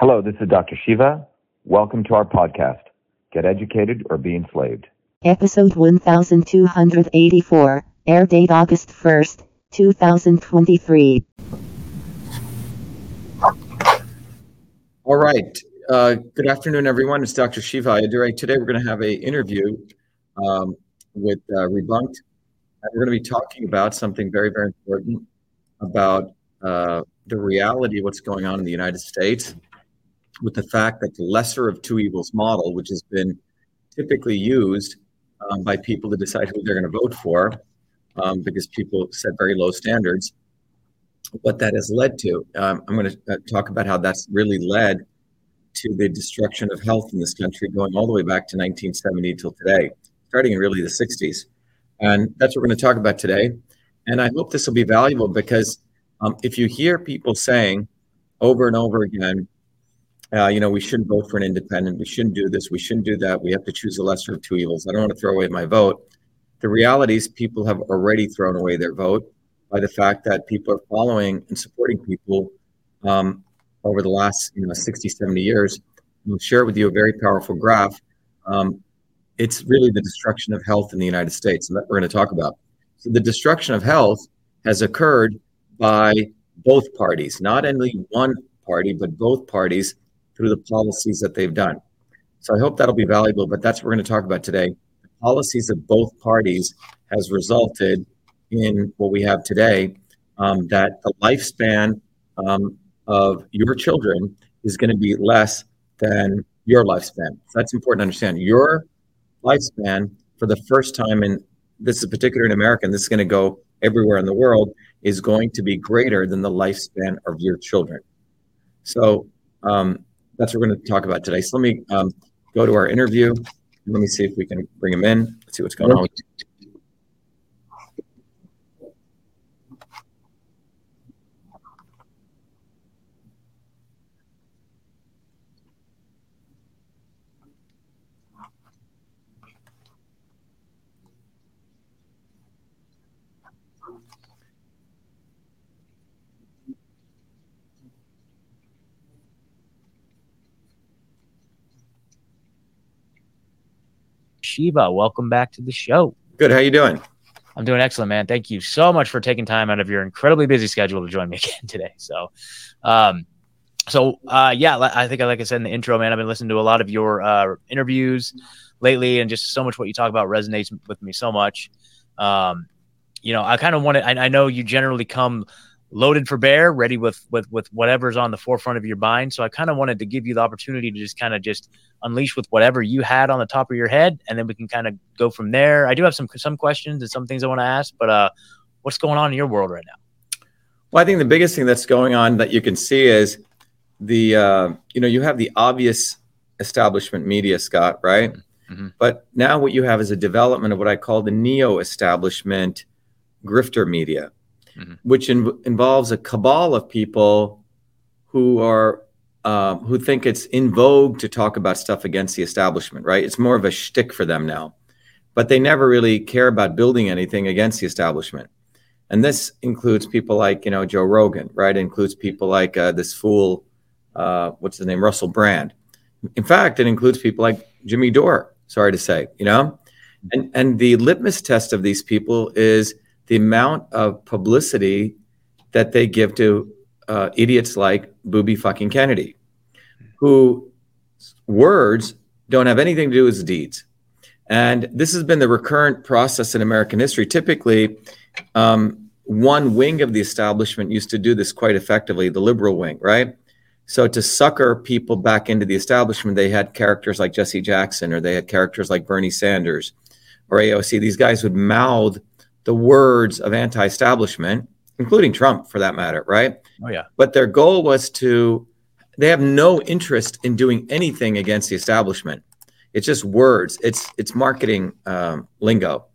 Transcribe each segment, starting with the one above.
Hello, this is Dr. Shiva. Welcome to our podcast, Get Educated or Be Enslaved. Episode 1284, air date August 1st, 2023. All right. Uh, good afternoon, everyone. It's Dr. Shiva Ayyadurai. Today we're going to have an interview um, with uh, Rebunked. And we're going to be talking about something very, very important about uh, the reality of what's going on in the United States with the fact that the lesser of two evils model, which has been typically used um, by people to decide who they're going to vote for, um, because people set very low standards, what that has led to. Um, I'm going to uh, talk about how that's really led to the destruction of health in this country, going all the way back to 1970 till today, starting in really the 60s. And that's what we're going to talk about today. And I hope this will be valuable because um, if you hear people saying over and over again, uh, you know, we shouldn't vote for an independent. We shouldn't do this. We shouldn't do that. We have to choose the lesser of two evils. I don't want to throw away my vote. The reality is, people have already thrown away their vote by the fact that people are following and supporting people um, over the last, you know, 60, 70 years. We'll share with you a very powerful graph. Um, it's really the destruction of health in the United States, and that we're going to talk about. So, the destruction of health has occurred by both parties, not only one party, but both parties through the policies that they've done. So I hope that'll be valuable, but that's what we're going to talk about today. The policies of both parties has resulted in what we have today, um, that the lifespan um, of your children is going to be less than your lifespan. So that's important to understand. Your lifespan for the first time, in this is particular in America, and this is going to go everywhere in the world, is going to be greater than the lifespan of your children. So um, that's what we're going to talk about today. So let me um, go to our interview. Let me see if we can bring him in. Let's see what's going on. Shiva, welcome back to the show. Good. How you doing? I'm doing excellent, man. Thank you so much for taking time out of your incredibly busy schedule to join me again today. So, um, so uh, yeah, I think, I like I said in the intro, man, I've been listening to a lot of your uh, interviews lately, and just so much what you talk about resonates with me so much. Um, you know, I kind of want to. I, I know you generally come loaded for bear, ready with with with whatever's on the forefront of your mind. So I kind of wanted to give you the opportunity to just kind of just unleash with whatever you had on the top of your head, and then we can kind of go from there. I do have some some questions and some things I want to ask, but uh, what's going on in your world right now? Well, I think the biggest thing that's going on that you can see is the uh, you know you have the obvious establishment media, Scott, right? Mm-hmm. But now what you have is a development of what I call the neo-establishment grifter media mm-hmm. which in, involves a cabal of people who are um, who think it's in vogue to talk about stuff against the establishment. Right? It's more of a shtick for them now, but they never really care about building anything against the establishment. And this includes people like you know Joe Rogan, right? It includes people like uh, this fool, uh, what's his name, Russell Brand. In fact, it includes people like Jimmy Dore. Sorry to say, you know, and and the litmus test of these people is the amount of publicity that they give to uh, idiots like Booby fucking Kennedy, who words don't have anything to do with deeds. And this has been the recurrent process in American history. Typically, um, one wing of the establishment used to do this quite effectively, the liberal wing, right? So to sucker people back into the establishment, they had characters like Jesse Jackson or they had characters like Bernie Sanders or AOC. These guys would mouth the words of anti-establishment, including Trump for that matter, right? Oh yeah. But their goal was to they have no interest in doing anything against the establishment. It's just words. It's it's marketing um, lingo,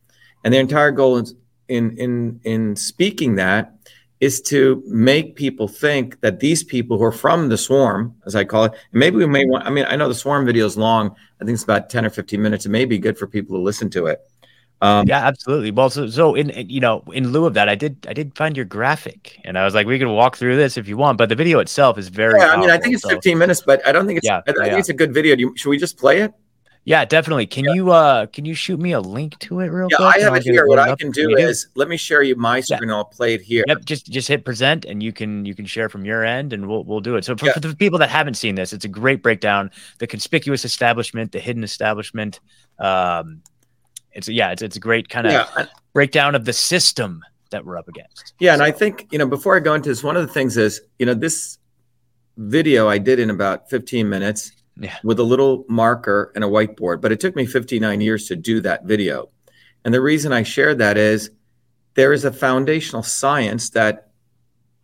and their entire goal is in in in speaking that is to make people think that these people who are from the swarm, as I call it, and maybe we may want. I mean, I know the swarm video is long. I think it's about ten or fifteen minutes. It may be good for people to listen to it Um, Yeah, absolutely. Well, so so in in- you know, in lieu of that, I did I did find your graphic, and I was like, we can walk through this if you want, but the video itself is very. yeah, I mean, I think it's so- 15 minutes, but I don't think it's. Yeah, I, I think it's a good video. Do you, should we just play it? Yeah, definitely. Can you uh can you shoot me a link to it real Yeah, quick? I have it here. What I can do is let me share you my screen. and I'll play it here. Yep, just just hit present and you can you can share from your end and we'll we'll do it. So for, Yeah. for the people that haven't seen this, it's a great breakdown. The conspicuous establishment, the hidden establishment. Um, it's yeah, it's it's a great kind of Yeah, breakdown of the system that we're up against. yeah, and I think you know before I go into this, one of the things is you know this video I did in about 15 minutes Yeah. with a little marker and a whiteboard, but it took me 59 years to do that video. And the reason I shared that is there is a foundational science that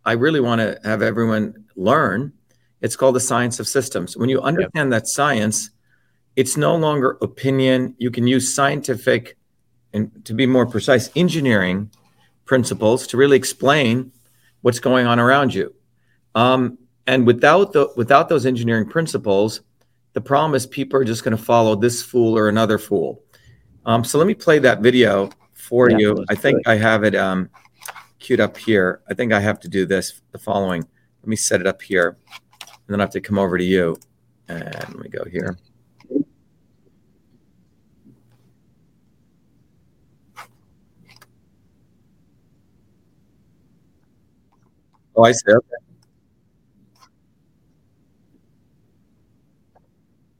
I really want to have everyone learn. It's called the science of systems. When you understand that science, it's no longer opinion. You can use scientific and to be more precise, engineering principles to really explain what's going on around you. Um, and without the without those engineering principles, the problem is people are just going to follow this fool or another fool. Um, so let me play that video for Yeah, you. I think it. I have it um, queued up here. I think I have to do this. The following. Let me set it up here, and then I have to come over to you. And let me go here. Oh, I see. Okay.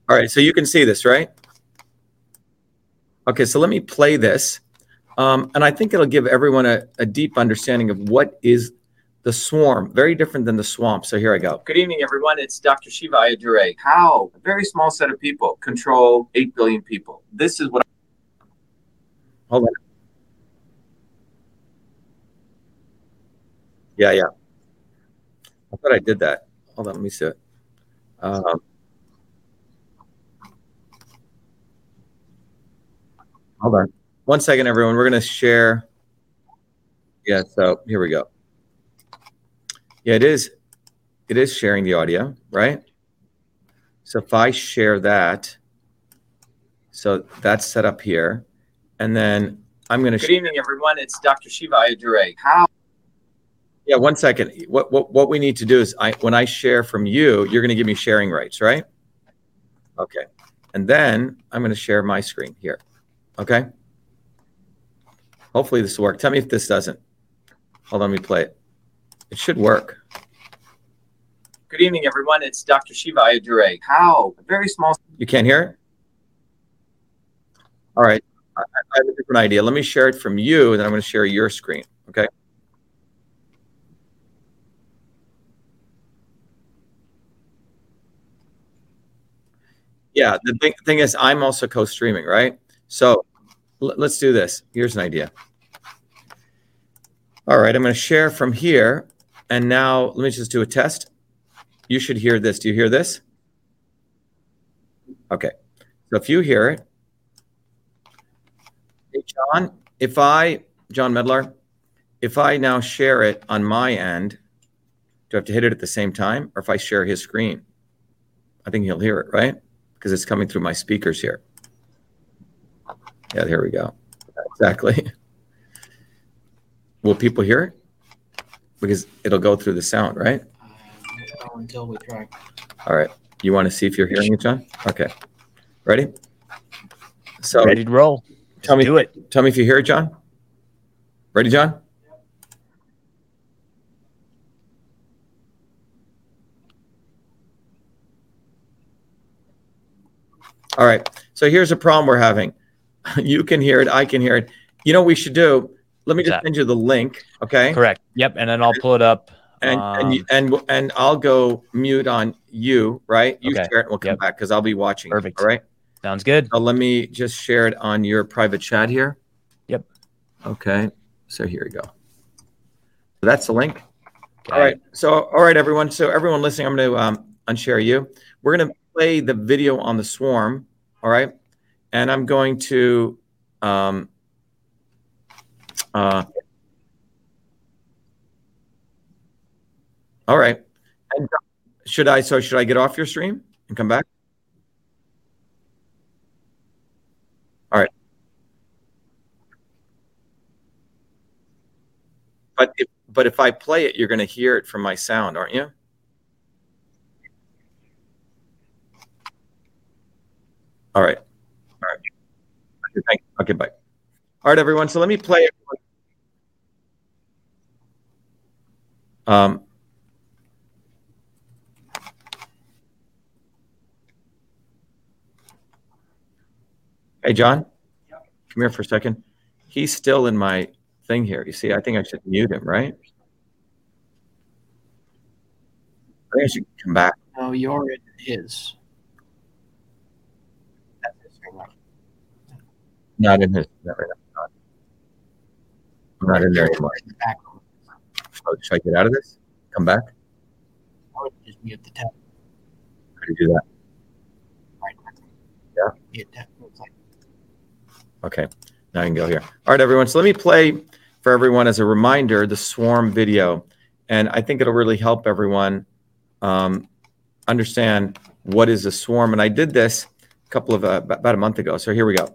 All right, so you can see this, right? Okay, so let me play this. Um, and I think it'll give everyone a, a deep understanding of what is the swarm, very different than the swamp. So here I go. Good evening, everyone. It's Dr. Shiva Ayyadurai. How a very small set of people control 8 billion people. This is what. Hold on. Yeah, yeah. I thought I did that. Hold on, let me see it. Um, hold on. One second, everyone. We're going to share. Yeah, so here we go. Yeah, it is. It is sharing the audio, right? So if I share that, so that's set up here, and then I'm going to. Good evening, everyone. It's Dr. Shiva Ayyadurai. How? Yeah, one second. What what what we need to do is I when I share from you, you're going to give me sharing rights, right? Okay. And then I'm going to share my screen here. Okay? Hopefully this will work. Tell me if this doesn't. Hold on, let me play it. It should work. Good evening, everyone. It's Dr. Shiva Ayyadurai. How? A very small. You can't hear it? All right. I, I have a different idea. Let me share it from you, and then I'm going to share your screen. Okay? Yeah, the thing, thing is, I'm also co-streaming, right? So l- let's do this. Here's an idea. All right, I'm going to share from here, and now let me just do a test. You should hear this. Do you hear this? Okay. So if you hear it, hey John, if I John Medlar, if I now share it on my end, do I have to hit it at the same time, or if I share his screen? I think he'll hear it, right? Because it's coming through my speakers here. Yeah, here we go. Exactly. Will people hear it? Because it'll go through the sound, right? Uh, until we try. All right. You want to see if you're hearing it, John? Okay. Ready? So Ready to roll. tell me, Do it. tell me if you hear it, John. Ready, John? All right. So here's a problem we're having. You can hear it. I can hear it. You know what we should do? Let me just That- send you the link, okay? Correct. Yep. And then I'll pull it up. And and you- and and I'll go mute on you, right? You Okay. share it, and we'll come Yep. back because I'll be watching. Perfect. All right. Sounds good. So let me just share it on your private chat here. Yep. Okay. So here we go. So that's the link. Okay. All right. So all right, everyone. So everyone listening, I'm going to um, unshare you. We're going to play the video on the swarm. All right. And I'm going to um, uh, all right. And uh, should I so should I get off your stream and come back? All right. But if but if I play it, you're gonna hear it from my sound, aren't you? All right. All right. Okay, thank you. Okay, bye. All right, everyone. So let me play it. Um, hey, John, come here for a second. He's still in my thing here. You see, I think I should mute him, right? I think I should come back. No, you're in his. That's his thing, right? Not in his. Not right now. I'm not in there anymore. Oh, should I get out of this? Come back? I would just mute the tab. How do you do that? Right. Yeah. Mute tab. Okay, now I can go here. All right, everyone. So let me play for everyone as a reminder the swarm video, and I think it'll really help everyone um, understand what is a swarm. And I did this a couple of uh, about a month ago. So here we go.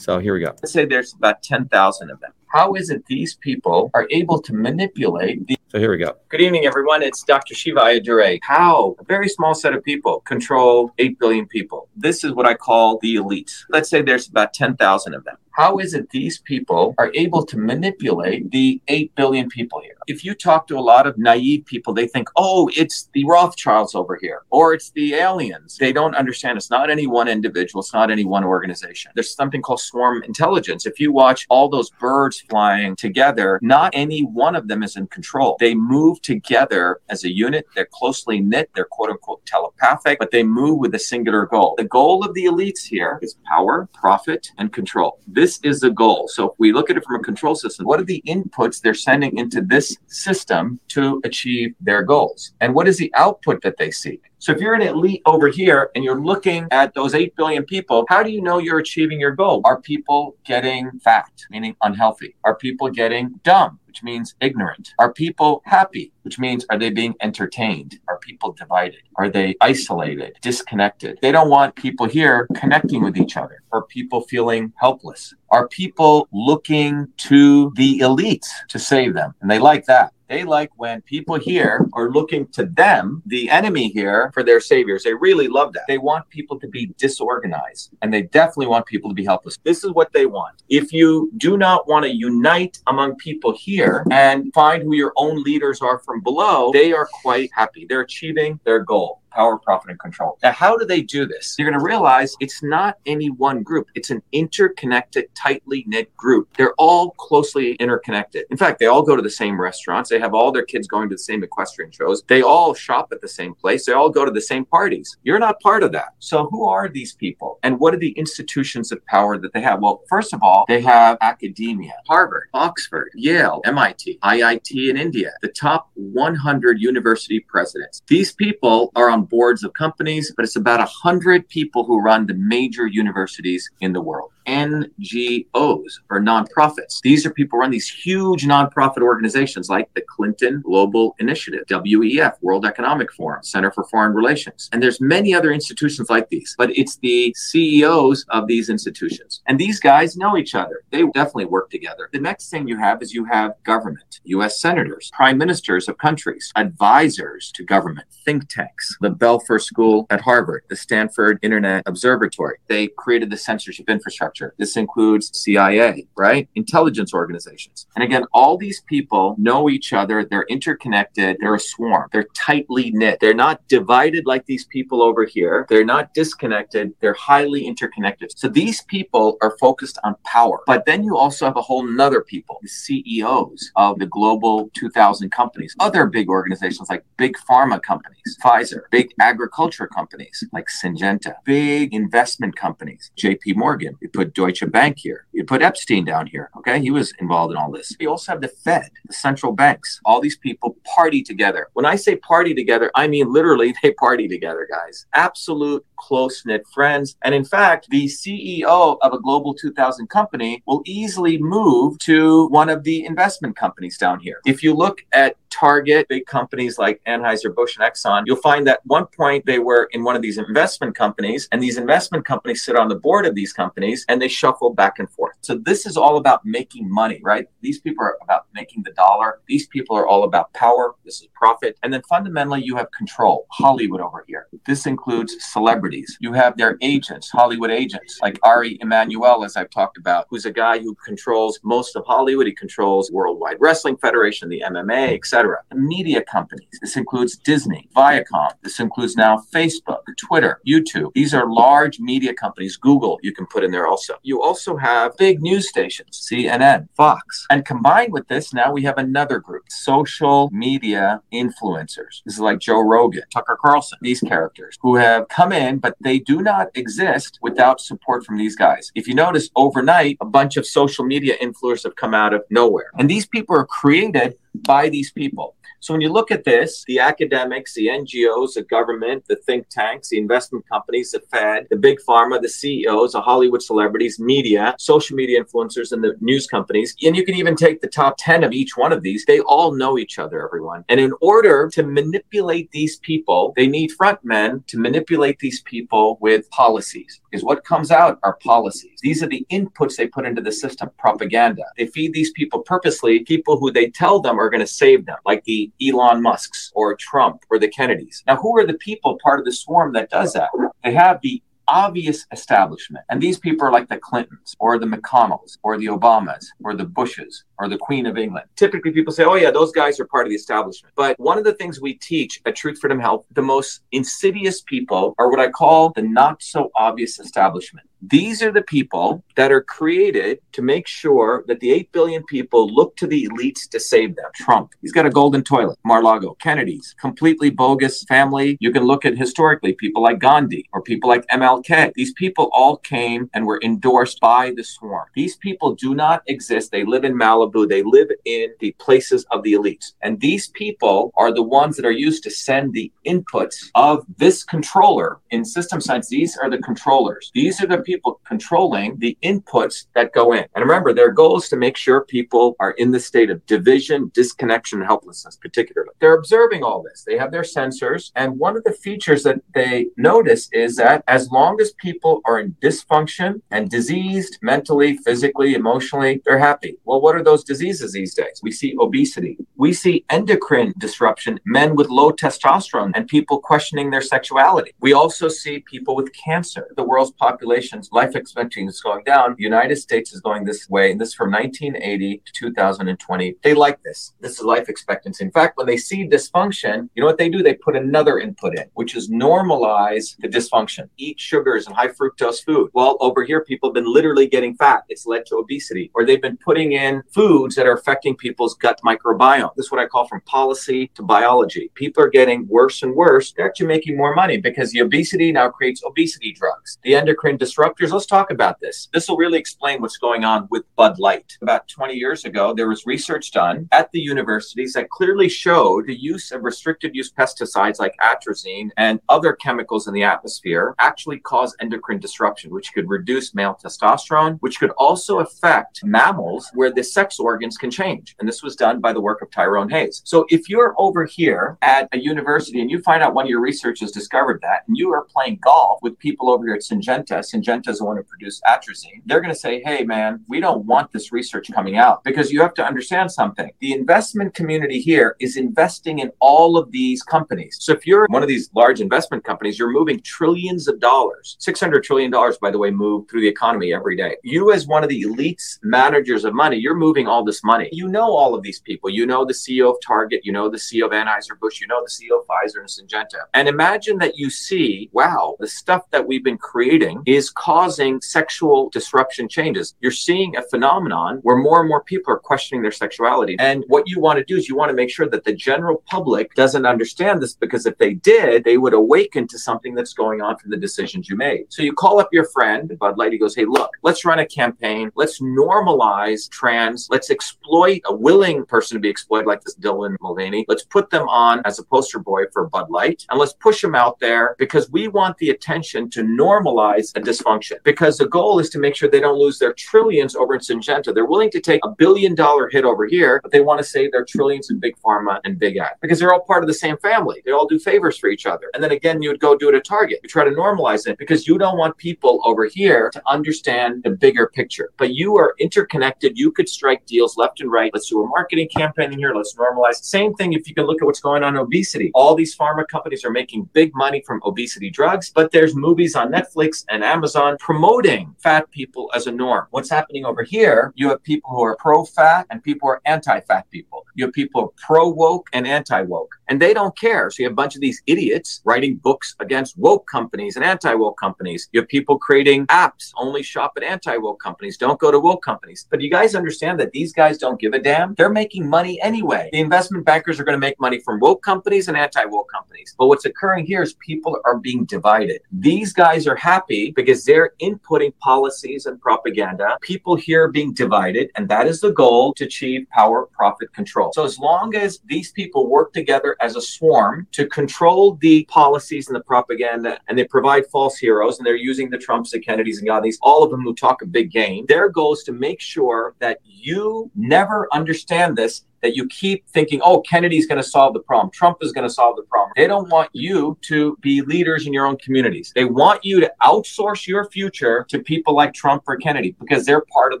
So here we go. Let's say there's about ten thousand of them. How is it these people are able to manipulate the so here we go. Good evening, everyone. It's Dr. Shiva Ayyadurai. How a very small set of people control 8 billion people. This is what I call the elite. Let's say there's about 10,000 of them. How is it these people are able to manipulate the 8 billion people here? If you talk to a lot of naive people, they think, oh, it's the Rothschilds over here, or it's the aliens. They don't understand it's not any one individual, it's not any one organization. There's something called swarm intelligence. If you watch all those birds flying together, not any one of them is in control. They move together as a unit. They're closely knit. They're quote unquote telepathic, but they move with a singular goal. The goal of the elites here is power, profit, and control. This is the goal. So if we look at it from a control system, what are the inputs they're sending into this system to achieve their goals? And what is the output that they seek? So if you're an elite over here and you're looking at those 8 billion people, how do you know you're achieving your goal? Are people getting fat, meaning unhealthy? Are people getting dumb? Which means ignorant. Are people happy? Which means are they being entertained? Are people divided? Are they isolated, disconnected? They don't want people here connecting with each other. Are people feeling helpless? Are people looking to the elites to save them? And they like that. They like when people here are looking to them, the enemy here, for their saviors. They really love that. They want people to be disorganized and they definitely want people to be helpless. This is what they want. If you do not want to unite among people here and find who your own leaders are from below, they are quite happy. They're achieving their goal power, profit, and control. Now, how do they do this? You're going to realize it's not any one group. It's an interconnected, tightly knit group. They're all closely interconnected. In fact, they all go to the same restaurants. They have all their kids going to the same equestrian shows. They all shop at the same place. They all go to the same parties. You're not part of that. So who are these people? And what are the institutions of power that they have? Well, first of all, they have academia, Harvard, Oxford, Yale, MIT, IIT in India, the top 100 university presidents. These people are on boards of companies, but it's about 100 people who run the major universities in the world. NGOs or nonprofits. These are people run these huge nonprofit organizations like the Clinton Global Initiative, WEF, World Economic Forum, Center for Foreign Relations. And there's many other institutions like these, but it's the CEOs of these institutions. And these guys know each other. They definitely work together. The next thing you have is you have government, US senators, prime ministers of countries, advisors to government, think tanks, the Belfer School at Harvard, the Stanford Internet Observatory. They created the censorship infrastructure. This includes CIA, right? Intelligence organizations. And again, all these people know each other. They're interconnected. They're a swarm. They're tightly knit. They're not divided like these people over here. They're not disconnected. They're highly interconnected. So these people are focused on power. But then you also have a whole nother people, the CEOs of the global 2000 companies, other big organizations like big pharma companies, Pfizer, big agriculture companies like Syngenta, big investment companies, JP Morgan. You put Deutsche Bank here. You put Epstein down here. Okay. He was involved in all this. You also have the Fed, the central banks. All these people party together. When I say party together, I mean literally they party together, guys. Absolute close knit friends. And in fact, the CEO of a global 2000 company will easily move to one of the investment companies down here. If you look at Target, big companies like Anheuser-Busch and Exxon, you'll find that one point they were in one of these investment companies, and these investment companies sit on the board of these companies and they shuffle back and forth. So this is all about making money, right? These people are about making the dollar. These people are all about power. This is profit. And then fundamentally, you have control. Hollywood over here. This includes celebrities. You have their agents, Hollywood agents, like Ari Emanuel, as I've talked about, who's a guy who controls most of Hollywood. He controls Worldwide Wrestling Federation, the MMA, etc. Media companies. This includes Disney, Viacom. This includes now Facebook, Twitter, YouTube. These are large media companies. Google, you can put in there also. You also have big news stations, CNN, Fox. And combined with this, now we have another group, social media influencers. This is like Joe Rogan, Tucker Carlson, these characters who have come in, but they do not exist without support from these guys. If you notice, overnight, a bunch of social media influencers have come out of nowhere. And these people are created by these people. So when you look at this, the academics, the NGOs, the government, the think tanks, the investment companies, the Fed, the big pharma, the CEOs, the Hollywood celebrities, media, social media influencers, and the news companies, and you can even take the top 10 of each one of these, they all know each other, everyone. And in order to manipulate these people, they need front men to manipulate these people with policies. Because what comes out are policies. These are the inputs they put into the system, propaganda. They feed these people purposely, people who they tell them are going to save them, like the Elon Musk's or Trump or the Kennedys. Now, who are the people part of the swarm that does that? They have the obvious establishment. And these people are like the Clintons or the McConnells or the Obamas or the Bushes or the Queen of England. Typically, people say, oh, yeah, those guys are part of the establishment. But one of the things we teach at Truth Freedom Health, the most insidious people are what I call the not so obvious establishment. These are the people that are created to make sure that the 8 billion people look to the elites to save them. Trump, he's got a golden toilet. Mar-Lago, Kennedy's, completely bogus family. You can look at historically people like Gandhi or people like MLK. These people all came and were endorsed by the swarm. These people do not exist. They live in Malibu. They live in the places of the elites. And these people are the ones that are used to send the inputs of this controller in system science. These are the controllers. These are the people people controlling the inputs that go in. And remember, their goal is to make sure people are in the state of division, disconnection, and helplessness, particularly. They're observing all this. They have their sensors. And one of the features that they notice is that as long as people are in dysfunction and diseased mentally, physically, emotionally, they're happy. Well, what are those diseases these days? We see obesity. We see endocrine disruption, men with low testosterone, and people questioning their sexuality. We also see people with cancer. The world's population's life expectancy is going down. The United States is going this way, and this is from 1980 to 2020. They like this. This is life expectancy. In fact, when they see dysfunction, you know what they do? They put another input in, which is normalize the dysfunction. Eat sugars and high fructose food. Well, over here, people have been literally getting fat. It's led to obesity, or they've been putting in foods that are affecting people's gut microbiome. This is what I call from policy to biology. People are getting worse and worse. They're actually making more money because the obesity now creates obesity drugs. The endocrine disruptors, Let's talk about this. This will really explain what's going on with Bud Light. About 20 years ago, there was research done at the universities that clearly showed the use of restricted use pesticides like atrazine and other chemicals in the atmosphere actually cause endocrine disruption, which could reduce male testosterone, which could also affect mammals where the sex organs can change. And this was done by the work of Tyrone Hayes. So if you're over here at a university and you find out one of your researchers discovered that, and you are playing golf with people over here at Syngenta, Syngenta doesn't want to produce atrazine, they're going to say, hey, man, we don't want this research coming out because you have to understand something. The investment community here is investing in all of these companies. So if you're one of these large investment companies, you're moving trillions of dollars, $600 trillion, by the way, move through the economy every day. You, as one of the elites managers of money, you're moving all this money. You know all of these people. You know the CEO of Target, you know the CEO of Anheuser-Busch, you know the CEO of Pfizer and Syngenta. And imagine that you see, wow, the stuff that we've been creating is causing sexual disruption changes. You're seeing a phenomenon where more and more people are questioning their sexuality. And what you want to do is you want to make sure that the general public doesn't understand this because if they did, they would awaken to something that's going on from the decisions you made. So you call up your friend, Bud Light, he goes, Hey, look, let's run a campaign. Let's normalize trans. Let's exploit a willing person to be exploited, like this Dylan Mulvaney. Let's put them on as a poster boy for Bud Light and let's push them out there because we want the attention to normalize a dysfunction. Because the goal is to make sure they don't lose their trillions over in Syngenta. They're willing to take a billion dollar hit over here, but they want to save their trillions in big pharma and big ag because they're all part of the same family. They all do favors for each other. And then again, you would go do it at Target. You try to normalize it because you don't want people over here to understand the bigger picture. But you are interconnected. You could strike deals left and right. Let's do a marketing campaign here. Let's normalize. Same thing if you can look at what's going on in obesity. All these pharma companies are making big money from obesity drugs, but there's movies on Netflix and Amazon promoting fat people as a norm. What's happening over here? You have people who are pro fat and people who are anti fat people. You have people pro woke and anti woke, and they don't care. So you have a bunch of these idiots writing books against woke companies and anti woke companies. You have people creating apps only shop at anti woke companies, don't go to woke companies. But you guys understand that these guys don't give a damn? They're making money anyway. The investment bankers are going to make money from woke companies and anti woke companies. But what's occurring here is people are being divided. These guys are happy because they're inputting policies and propaganda. People here are being divided, and that is the goal to achieve power, profit, control. So as long as these people work together as a swarm to control the policies and the propaganda, and they provide false heroes, and they're using the Trumps, the Kennedys, and Gandhis, all of them who talk a big game, their goal is to make sure that you never understand this that you keep thinking, oh, Kennedy's going to solve the problem. Trump is going to solve the problem. They don't want you to be leaders in your own communities. They want you to outsource your future to people like Trump or Kennedy because they're part of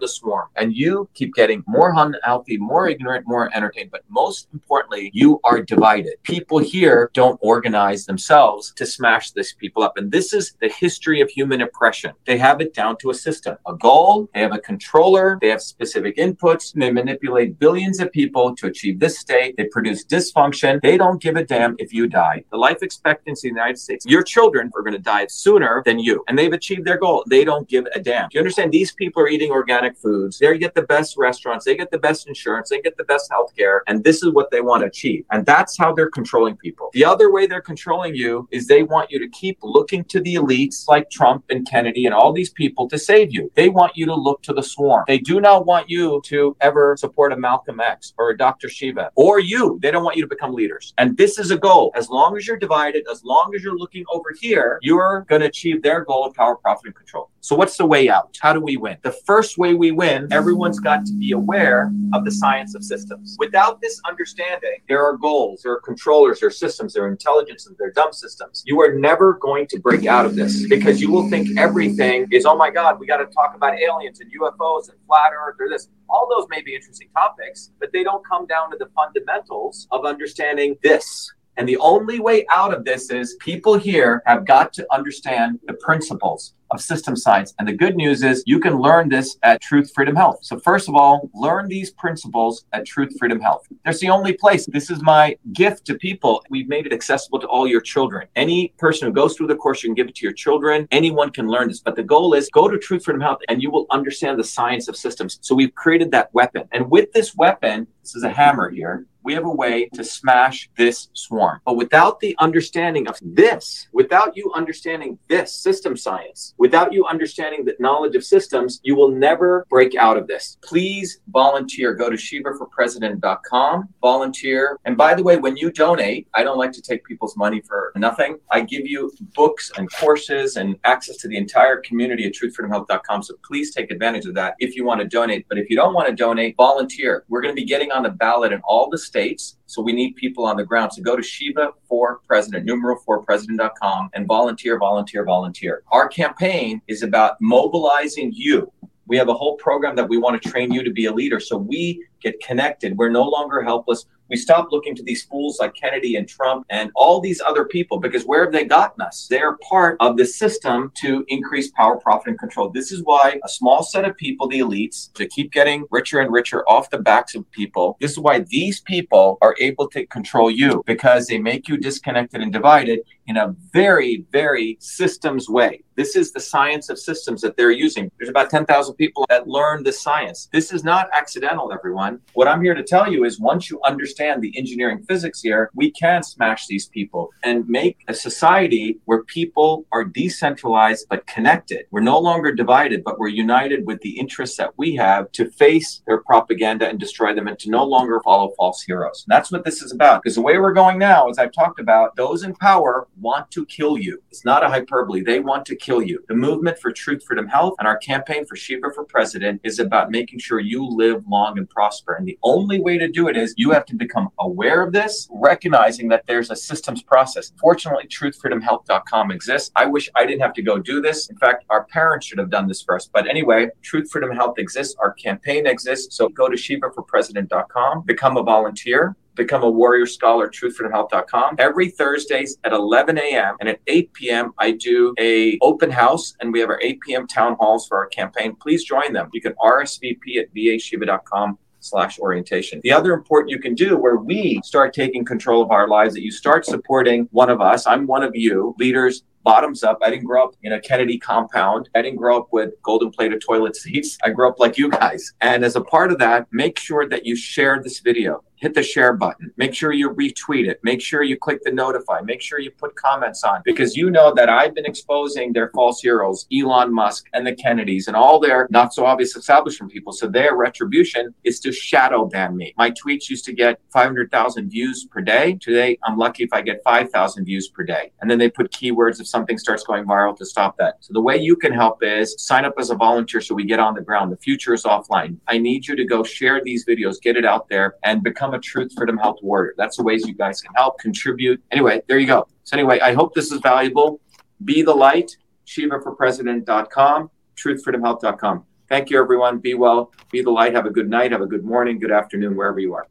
the swarm. And you keep getting more unhealthy, more ignorant, more entertained. But most importantly, you are divided. People here don't organize themselves to smash this people up. And this is the history of human oppression. They have it down to a system, a goal, they have a controller, they have specific inputs, and they manipulate billions of people to achieve this state. They produce dysfunction. They don't give a damn if you die. The life expectancy in the United States, your children are going to die sooner than you. And they've achieved their goal. They don't give a damn. You understand? These people are eating organic foods. They get the best restaurants. They get the best insurance. They get the best health care. And this is what they want to achieve. And that's how they're controlling people. The other way they're controlling you is they want you to keep looking to the elites like Trump and Kennedy and all these people to save you. They want you to look to the swarm. They do not want you to ever support a Malcolm X or a Dr. Shiva or you. They don't want you to become leaders. And this is a goal. As long as you're divided, as long as you're looking over here, you're going to achieve their goal of power, profit, and control. So, what's the way out? How do we win? The first way we win, everyone's got to be aware of the science of systems. Without this understanding, there are goals, there are controllers, there are systems, there are intelligences, there are dumb systems. You are never going to break out of this because you will think everything is, oh my God, we got to talk about aliens and UFOs and flat earth or this. All those may be interesting topics, but they don't come down to the fundamentals of understanding this. And the only way out of this is people here have got to understand the principles of system science. And the good news is you can learn this at Truth Freedom Health. So, first of all, learn these principles at Truth Freedom Health. That's the only place. This is my gift to people. We've made it accessible to all your children. Any person who goes through the course, you can give it to your children. Anyone can learn this. But the goal is go to Truth Freedom Health and you will understand the science of systems. So, we've created that weapon. And with this weapon, this is a hammer here we have a way to smash this swarm. But without the understanding of this, without you understanding this system science, without you understanding the knowledge of systems, you will never break out of this. Please volunteer. Go to shivaforpresident.com, volunteer. And by the way, when you donate, I don't like to take people's money for nothing. I give you books and courses and access to the entire community at truthfreedomhealth.com. So please take advantage of that if you want to donate. But if you don't want to donate, volunteer. We're going to be getting on the ballot in all the states. So we need people on the ground. So go to Shiva for President, numeral for president.com and volunteer, volunteer, volunteer. Our campaign is about mobilizing you. We have a whole program that we want to train you to be a leader. So we get connected. We're no longer helpless. We stop looking to these fools like Kennedy and Trump and all these other people because where have they gotten us? They're part of the system to increase power, profit, and control. This is why a small set of people, the elites, to keep getting richer and richer off the backs of people. This is why these people are able to control you because they make you disconnected and divided in a very, very systems way. This is the science of systems that they're using. There's about 10,000 people that learn this science. This is not accidental, everyone. What I'm here to tell you is once you understand the engineering physics here, we can smash these people and make a society where people are decentralized but connected. We're no longer divided, but we're united with the interests that we have to face their propaganda and destroy them and to no longer follow false heroes. And that's what this is about. Because the way we're going now, as I've talked about, those in power want to kill you. It's not a hyperbole. They want to kill you. The movement for truth, freedom, health, and our campaign for Shiva for president is about making sure you live long and prosper. And the only way to do it is you have to become aware of this, recognizing that there's a systems process. Fortunately, truthfreedomhealth.com exists. I wish I didn't have to go do this. In fact, our parents should have done this first. But anyway, Truth Freedom Health exists. Our campaign exists. So go to shivaforpresident.com, become a volunteer become a warrior scholar truthfreedomhealth.com every thursdays at 11 a.m and at 8 p.m i do a open house and we have our 8 p.m town halls for our campaign please join them you can rsvp at vashiva.com slash orientation. The other important you can do where we start taking control of our lives, that you start supporting one of us. I'm one of you, leaders bottoms up. I didn't grow up in a Kennedy compound. I didn't grow up with golden plated toilet seats. I grew up like you guys. And as a part of that, make sure that you share this video hit the share button. Make sure you retweet it. Make sure you click the notify. Make sure you put comments on because you know that I've been exposing their false heroes, Elon Musk and the Kennedys and all their not so obvious establishment people. So their retribution is to shadow ban me. My tweets used to get 500,000 views per day. Today, I'm lucky if I get 5,000 views per day. And then they put keywords if something starts going viral to stop that. So the way you can help is sign up as a volunteer so we get on the ground. The future is offline. I need you to go share these videos, get it out there, and become a Truth Freedom Health Warrior. That's the ways you guys can help, contribute. Anyway, there you go. So, anyway, I hope this is valuable. Be the light, ShivaForPresident.com, TruthFreedomHealth.com. Thank you, everyone. Be well, be the light. Have a good night, have a good morning, good afternoon, wherever you are.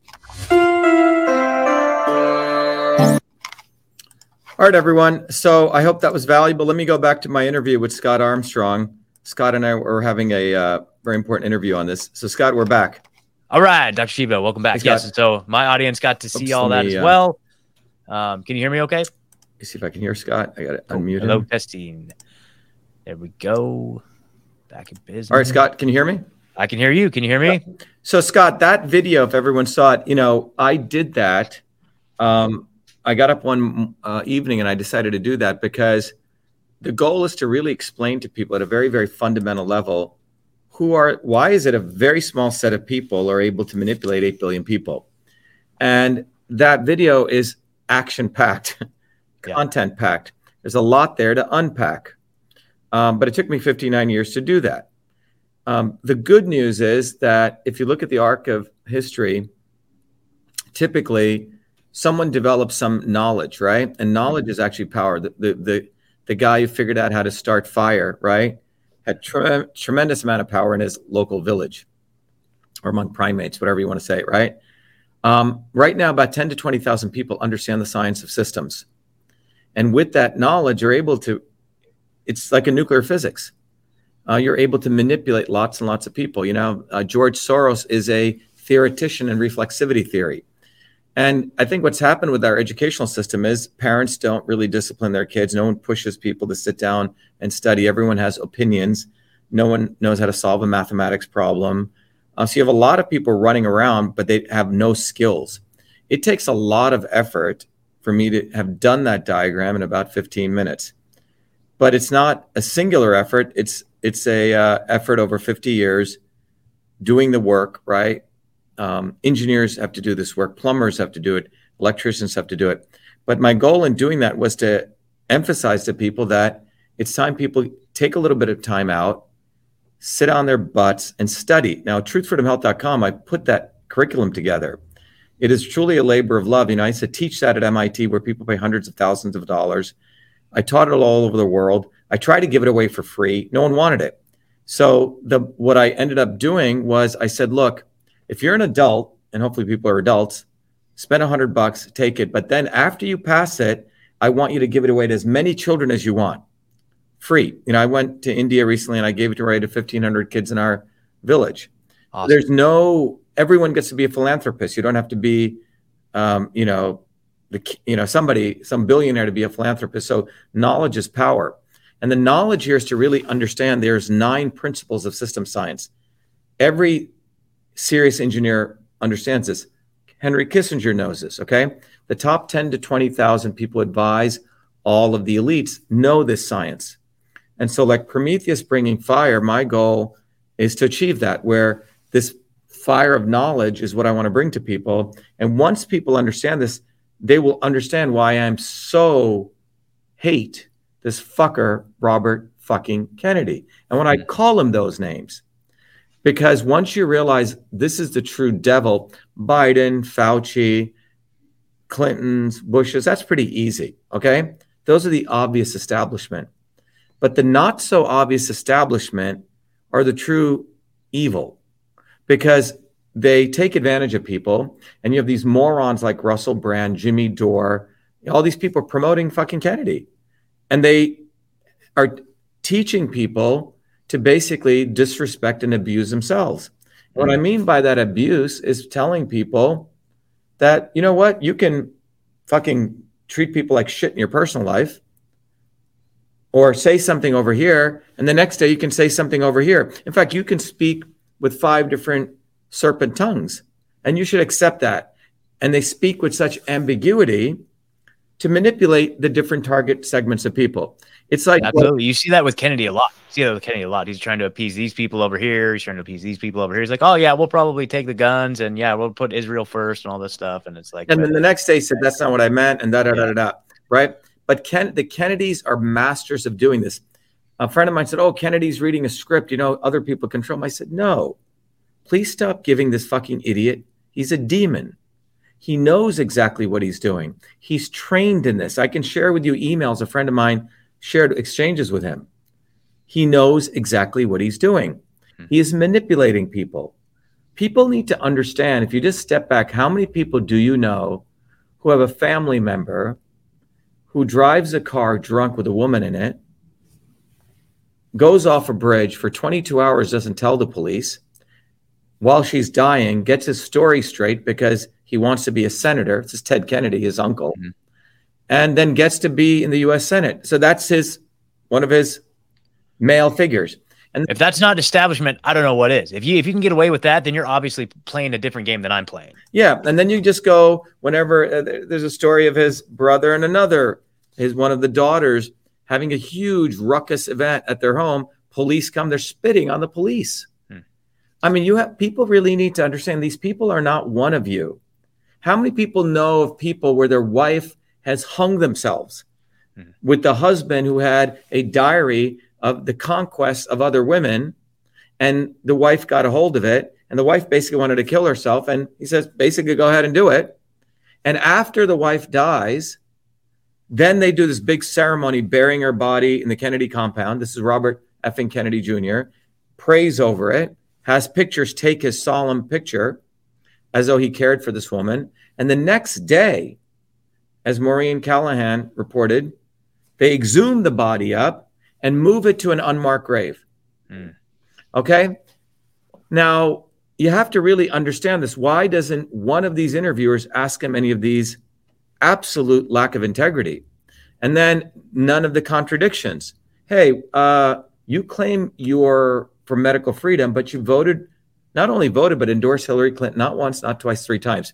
All right, everyone. So I hope that was valuable. Let me go back to my interview with Scott Armstrong. Scott and I were having a uh, very important interview on this. So, Scott, we're back. All right, Dr. Shiva, welcome back. Thanks, yes, so my audience got to see Oops, all that me, as uh, well. Um, can you hear me okay? Let's see if I can hear Scott. I got to Oh, unmute Hello, testing. There we go. Back in business. All right, Scott, can you hear me? I can hear you. Can you hear me? So, Scott, that video, if everyone saw it, you know, I did that. Um, I got up one uh, evening and I decided to do that because the goal is to really explain to people at a very, very fundamental level who are, why is it a very small set of people are able to manipulate 8 billion people? And that video is action packed, Yeah. content packed. There's a lot there to unpack. Um, but it took me 59 years to do that. Um, the good news is that if you look at the arc of history, typically someone develops some knowledge, right? And knowledge is actually power. The, the, the, the guy who figured out how to start fire, right, had tre- tremendous amount of power in his local village or among primates, whatever you want to say, right? Um, right now, about 10 to 20,000 people understand the science of systems. And with that knowledge, you're able to, it's like a nuclear physics uh, you're able to manipulate lots and lots of people. You know, uh, George Soros is a theoretician in reflexivity theory. And I think what's happened with our educational system is parents don't really discipline their kids. No one pushes people to sit down and study. Everyone has opinions. No one knows how to solve a mathematics problem. Uh, so you have a lot of people running around, but they have no skills. It takes a lot of effort for me to have done that diagram in about 15 minutes. But it's not a singular effort. It's it's a uh, effort over 50 years doing the work right um, engineers have to do this work plumbers have to do it electricians have to do it. But my goal in doing that was to emphasize to people that it's time people take a little bit of time out sit on their butts and study. Now truthfreedomhealth.com i put that curriculum together. It is truly a labor of love. You know i used to teach that at mit where people pay hundreds of thousands of dollars. I taught it all over the world. I tried to give it away for free. No one wanted it. So the what I ended up doing was I said, look, if you're an adult, and hopefully people are adults, spend a hundred bucks, take it. But then after you pass it, I want you to give it away to as many children as you want. Free. You know, I went to India recently and I gave it away to 1,500 kids in our village. Awesome. There's no everyone gets to be a philanthropist. You don't have to be, um, you know, the you know somebody some billionaire to be a philanthropist. So knowledge is power, and the knowledge here is to really understand. There's nine principles of system science. Every serious engineer understands this. Henry Kissinger knows this. Okay, the top ten to twenty thousand people advise all of the elites know this science, and so like Prometheus bringing fire, my goal is to achieve that where this fire of knowledge is what I want to bring to people. And once people understand this, they will understand why I'm so hate this fucker, Robert fucking Kennedy. And when I call him those names, because once you realize this is the true devil, Biden, Fauci, Clinton's, Bush's, that's pretty easy. Okay. Those are the obvious establishment. But the not so obvious establishment are the true evil because they take advantage of people. And you have these morons like Russell Brand, Jimmy Dore, all these people promoting fucking Kennedy. And they are teaching people to basically disrespect and abuse themselves. What I mean by that abuse is telling people that, you know what, you can fucking treat people like shit in your personal life or say something over here, and the next day you can say something over here. In fact, you can speak with five different serpent tongues, and you should accept that. And they speak with such ambiguity to manipulate the different target segments of people. It's like Absolutely. You see that with Kennedy a lot. You see that with Kennedy a lot. He's trying to appease these people over here. He's trying to appease these people over here. He's like, oh, yeah, we'll probably take the guns and yeah, we'll put Israel first and all this stuff. And it's like, and then the next day he said, that's not what I meant, and da da da da da. Right? But Ken, the Kennedys are masters of doing this. A friend of mine said, "Oh, Kennedy's reading a script. You know, other people control." him." I said, "No, please stop giving this fucking idiot. He's a demon. He knows exactly what he's doing. He's trained in this. I can share with you emails. A friend of mine shared exchanges with him. He knows exactly what he's doing. He is manipulating people. People need to understand. If you just step back, how many people do you know who have a family member?" who drives a car drunk with a woman in it, goes off a bridge for 22 hours, doesn't tell the police, while she's dying, gets his story straight because he wants to be a senator. This is Ted Kennedy, his uncle, Mhm. And then gets to be in the US Senate. So that's his one of his male figures. And if that's not establishment, I don't know what is. If you if you can get away with that, then you're obviously playing a different game than I'm playing. Yeah, and then you just go whenever uh, there's a story of his brother and another, his one of the daughters having a huge ruckus event at their home. Police come, they're spitting on the police. Hmm. I mean, you have people really need to understand these people are not one of you. How many people know of people where their wife has hung themselves Hmm. with the husband who had a diary of the conquests of other women, and the wife got a hold of it, and the wife basically wanted to kill herself, and he says, basically, go ahead and do it. And after the wife dies, then they do this big ceremony burying her body in the Kennedy compound. This is Robert effing Kennedy Jr. Prays over it, has pictures take his solemn picture as though he cared for this woman. And the next day, as Maureen Callahan reported, they exhume the body up and move it to an unmarked grave. Hmm. Okay. Now, you have to really understand this. Why doesn't one of these interviewers ask him any of these absolute lack of integrity? And then none of the contradictions. Hey, uh, you claim you're for medical freedom, but you voted, not only voted, but endorsed Hillary Clinton not once, not twice, three times.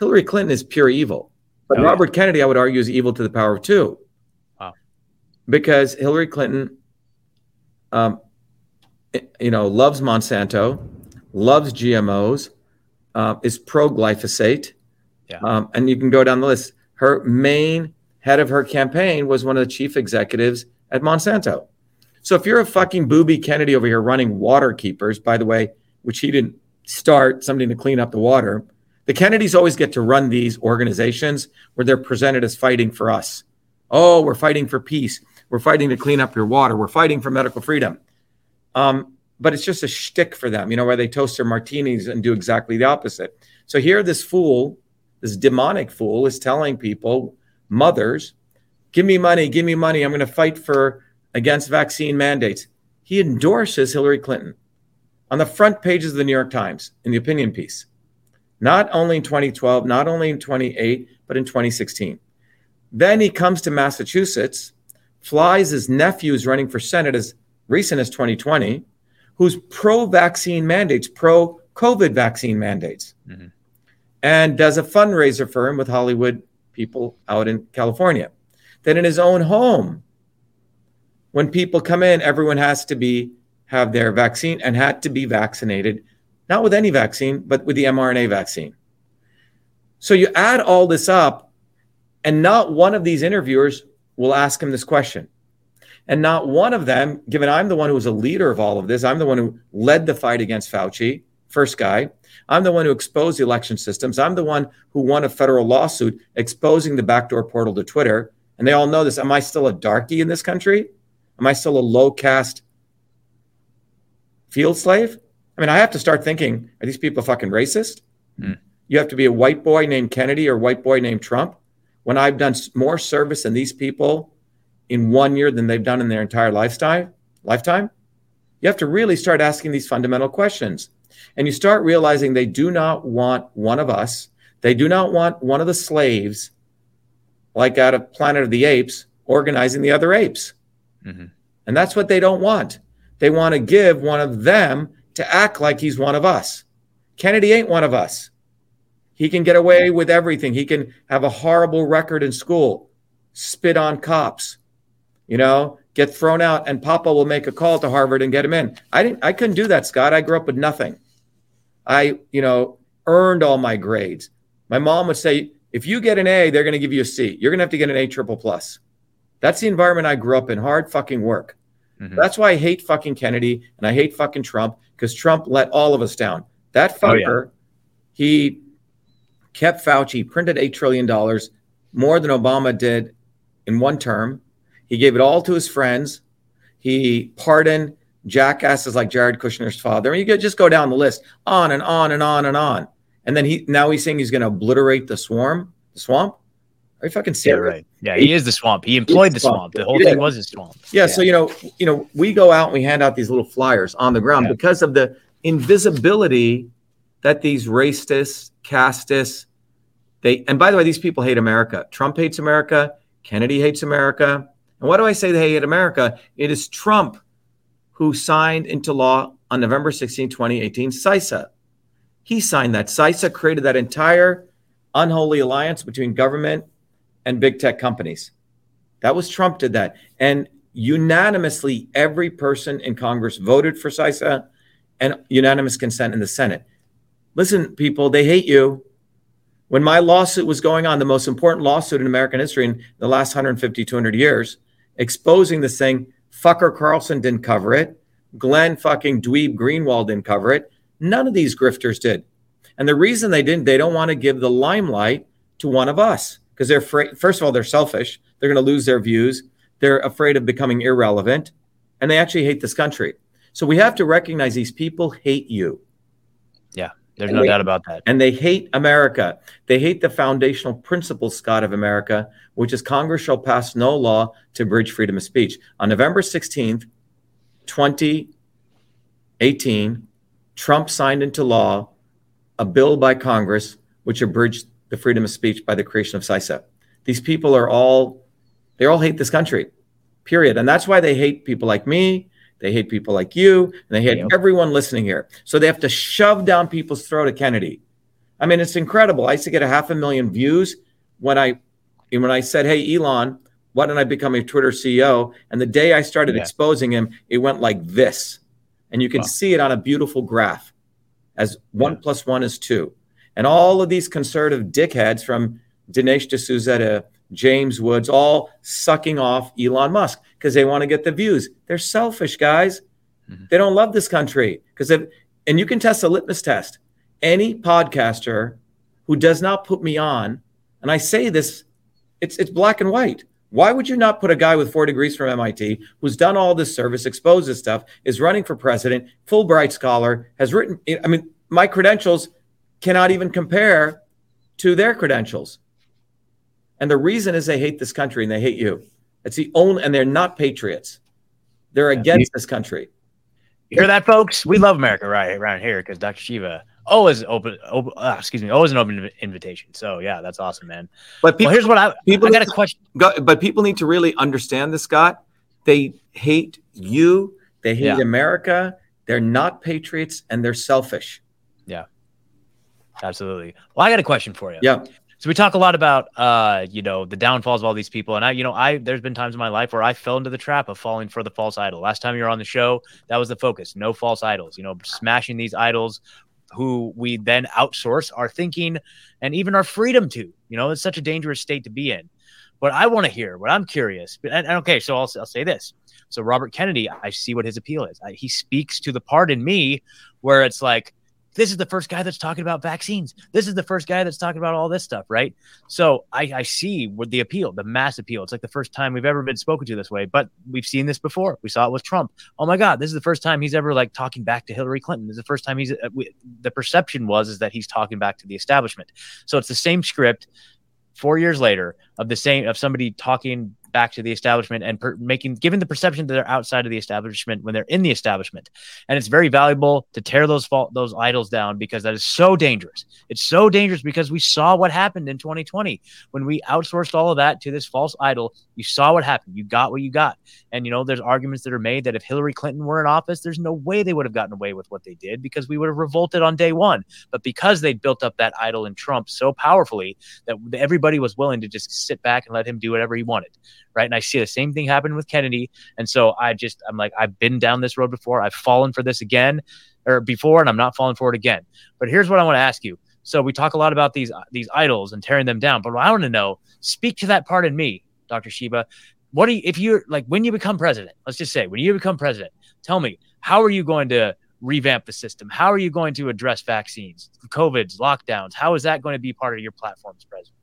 Hillary Clinton is pure evil. But. Robert Kennedy, I would argue, is evil to the power of two. Wow. Because Hillary Clinton, um, you know, loves Monsanto, loves GMOs, uh, is pro glyphosate. Yeah. Um, and you can go down the list. Her main head of her campaign was one of the chief executives at Monsanto. So if you're a fucking booby Kennedy over here running water keepers, by the way, which he didn't start, something to clean up the water, the Kennedys always get to run these organizations where they're presented as fighting for us. Oh, we're fighting for peace. We're fighting to clean up your water. We're fighting for medical freedom. Um, but it's just a shtick for them, you know, where they toast their martinis and do exactly the opposite. So here, this fool, this demonic fool, is telling people, mothers, give me money, give me money. I'm going to fight for against vaccine mandates. He endorses Hillary Clinton on the front pages of the New York Times in the opinion piece. Not only in 2012, not only in 28, but in 2016. Then he comes to Massachusetts, flies his nephew who's running for Senate as recent as 2020, who's pro vaccine mandates, pro COVID vaccine mandates, Mhm. and does a fundraiser for him with Hollywood people out in California. Then in his own home, when people come in, everyone has to be have their vaccine and had to be vaccinated, not with any vaccine, but with the mRNA vaccine. So you add all this up, and not one of these interviewers will ask him this question. And not one of them, given I'm the one who was a leader of all of this, I'm the one who led the fight against Fauci, first guy. I'm the one who exposed the election systems. I'm the one who won a federal lawsuit exposing the backdoor portal to Twitter. And they all know this. Am I still a darky in this country? Am I still a low caste field slave? I mean, I have to start thinking are these people fucking racist? Hmm. You have to be a white boy named Kennedy or white boy named Trump when I've done more service than these people in one year than they've done in their entire lifetime lifetime you have to really start asking these fundamental questions and you start realizing they do not want one of us they do not want one of the slaves like out of planet of the apes organizing the other apes Mhm. and that's what they don't want they want to give one of them to act like he's one of us kennedy ain't one of us he can get away with everything he can have a horrible record in school spit on cops you know, get thrown out, and Papa will make a call to Harvard and get him in. I didn't. I couldn't do that, Scott. I grew up with nothing. I, you know, earned all my grades. My mom would say, if you get an A, they're going to give you a C. You're going to have to get an A triple plus. That's the environment I grew up in. Hard fucking work. Mhm. That's why I hate fucking Kennedy and I hate fucking Trump because Trump let all of us down. That Oh, yeah. fucker, he kept Fauci, printed $8 trillion, more than Obama did in one term. He gave it all to his friends. He pardoned jackasses like Jared Kushner's father. And you could just go down the list, on and on and on and on. And then he now he's saying he's going to obliterate the swarm, the swamp. Are you fucking Yeah, serious? right. Yeah, he is the swamp. He employed the swamp. swamp. The whole Yeah. thing was a swamp. Yeah, so you know, you know, we go out and we hand out these little flyers on the ground Yeah. because of the invisibility that these racists, castists, they and by the way, these people hate America. Trump hates America, Kennedy hates America. And why do I say they hate America? It is Trump who signed into law on November 16, 2018, CISA. He signed that. CISA created that entire unholy alliance between government and big tech companies. That was Trump did that. And unanimously, every person in Congress voted for CISA and unanimous consent in the Senate. Listen, people, they hate you. When my lawsuit was going on, the most important lawsuit in American history in the last 150, 200 years, exposing this thing, fucker Carlson didn't cover it. Glenn fucking dweeb Greenwald didn't cover it. None of these grifters did. And the reason they didn't, they don't want to give the limelight to one of us because they're afraid. First of all, they're selfish. They're going to lose their views. They're afraid of becoming irrelevant. And they actually hate this country. So we have to recognize these people hate you Yeah, There's And no they- doubt about that. and they hate America. They hate the foundational principles, Scott, of America, which is Congress shall pass no law to bridge freedom of speech. On November 16th, 2018, Trump signed into law a bill by Congress which abridged the freedom of speech by the creation of CISA. These people are all, they all hate this country, period. And that's why they hate people like me. They hate people like you, and they hate Yep. everyone listening here. So they have to shove down people's throat at Kennedy. I mean, it's incredible. I used to get a half a million views when I when I said, "Hey, Elon, why don't I become a Twitter CEO?" And the day I started Yeah. exposing him, it went like this, and you can Wow. see it on a beautiful graph, as one plus one is two, and all of these conservative dickheads from Dinesh D'Souza to James Woods, all sucking off Elon Musk because they want to get the views. They're selfish guys. Mhm. They don't love this country because if and you can test a litmus test. Any podcaster who does not put me on, and I say this, it's it's black and white. Why would you not put a guy with four degrees from MIT who's done all this service, exposed this stuff, is running for president, Fulbright scholar, has written? I mean, my credentials cannot even compare to their credentials. And the reason is they hate this country and they hate you. It's the only, and they're not patriots. They're Yeah. against this country. You hear that, folks? We love America right around here because Dr. Shiva always open, open uh, excuse me, always an open invitation. So yeah, that's awesome, man. But people, well, here's what I people I got a question. go, but people need to really understand this, Scott. They hate you. They hate Yeah. America. They're not patriots, and they're selfish. Absolutely. Well, I got a question for you. Yeah. So we talk a lot about uh, you know, the downfalls of all these people. And I, you know, I there's been times in my life where I fell into the trap of falling for the false idol. Last time you were on the show, that was the focus. No false idols, you know, smashing these idols who we then outsource our thinking and even our freedom to. You know, it's such a dangerous state to be in. But I want to hear what I'm curious. And, and okay, so I'll, I'll say this. So Robert Kennedy, I see what his appeal is. I, he speaks to the part in me where it's like, this is the first guy that's talking about vaccines. This is the first guy that's talking about all this stuff, right? So I, I see what the appeal, the mass appeal. It's like the first time we've ever been spoken to this way, but we've seen this before. We saw it with Trump. Oh my God, this is the first time he's ever like talking back to Hillary Clinton. This is the first time he's. Uh, we, the perception was is that he's talking back to the establishment. So it's the same script. Four years later, of the same of somebody talking back to the establishment and per, making given the perception that they're outside of the establishment when they're in the establishment. And it's very valuable to tear those fault those idols down because that is so dangerous. It's so dangerous because we saw what happened in 2020 when we outsourced all of that to this false idol you saw what happened. You got what you got. And you know there's arguments that are made that if hillary clinton were in office there's no way they would have gotten away with what they did because we would have revolted on day one. But because they built up that idol in trump so powerfully that everybody was willing to just sit back and let him do whatever he wanted right? And I see the same thing happen with Kennedy. And so I just, I'm like, I've been down this road before. I've fallen for this again or before, and I'm not falling for it again. But here's what I want to ask you. So we talk a lot about these these idols and tearing them down, but I want to know, speak to that part in me, Dr. Shiva. What do you, if you're like, when you become president, let's just say, when you become president, tell me, how are you going to revamp the system? How are you going to address vaccines, COVIDs, lockdowns? How is that going to be part of your platform as president?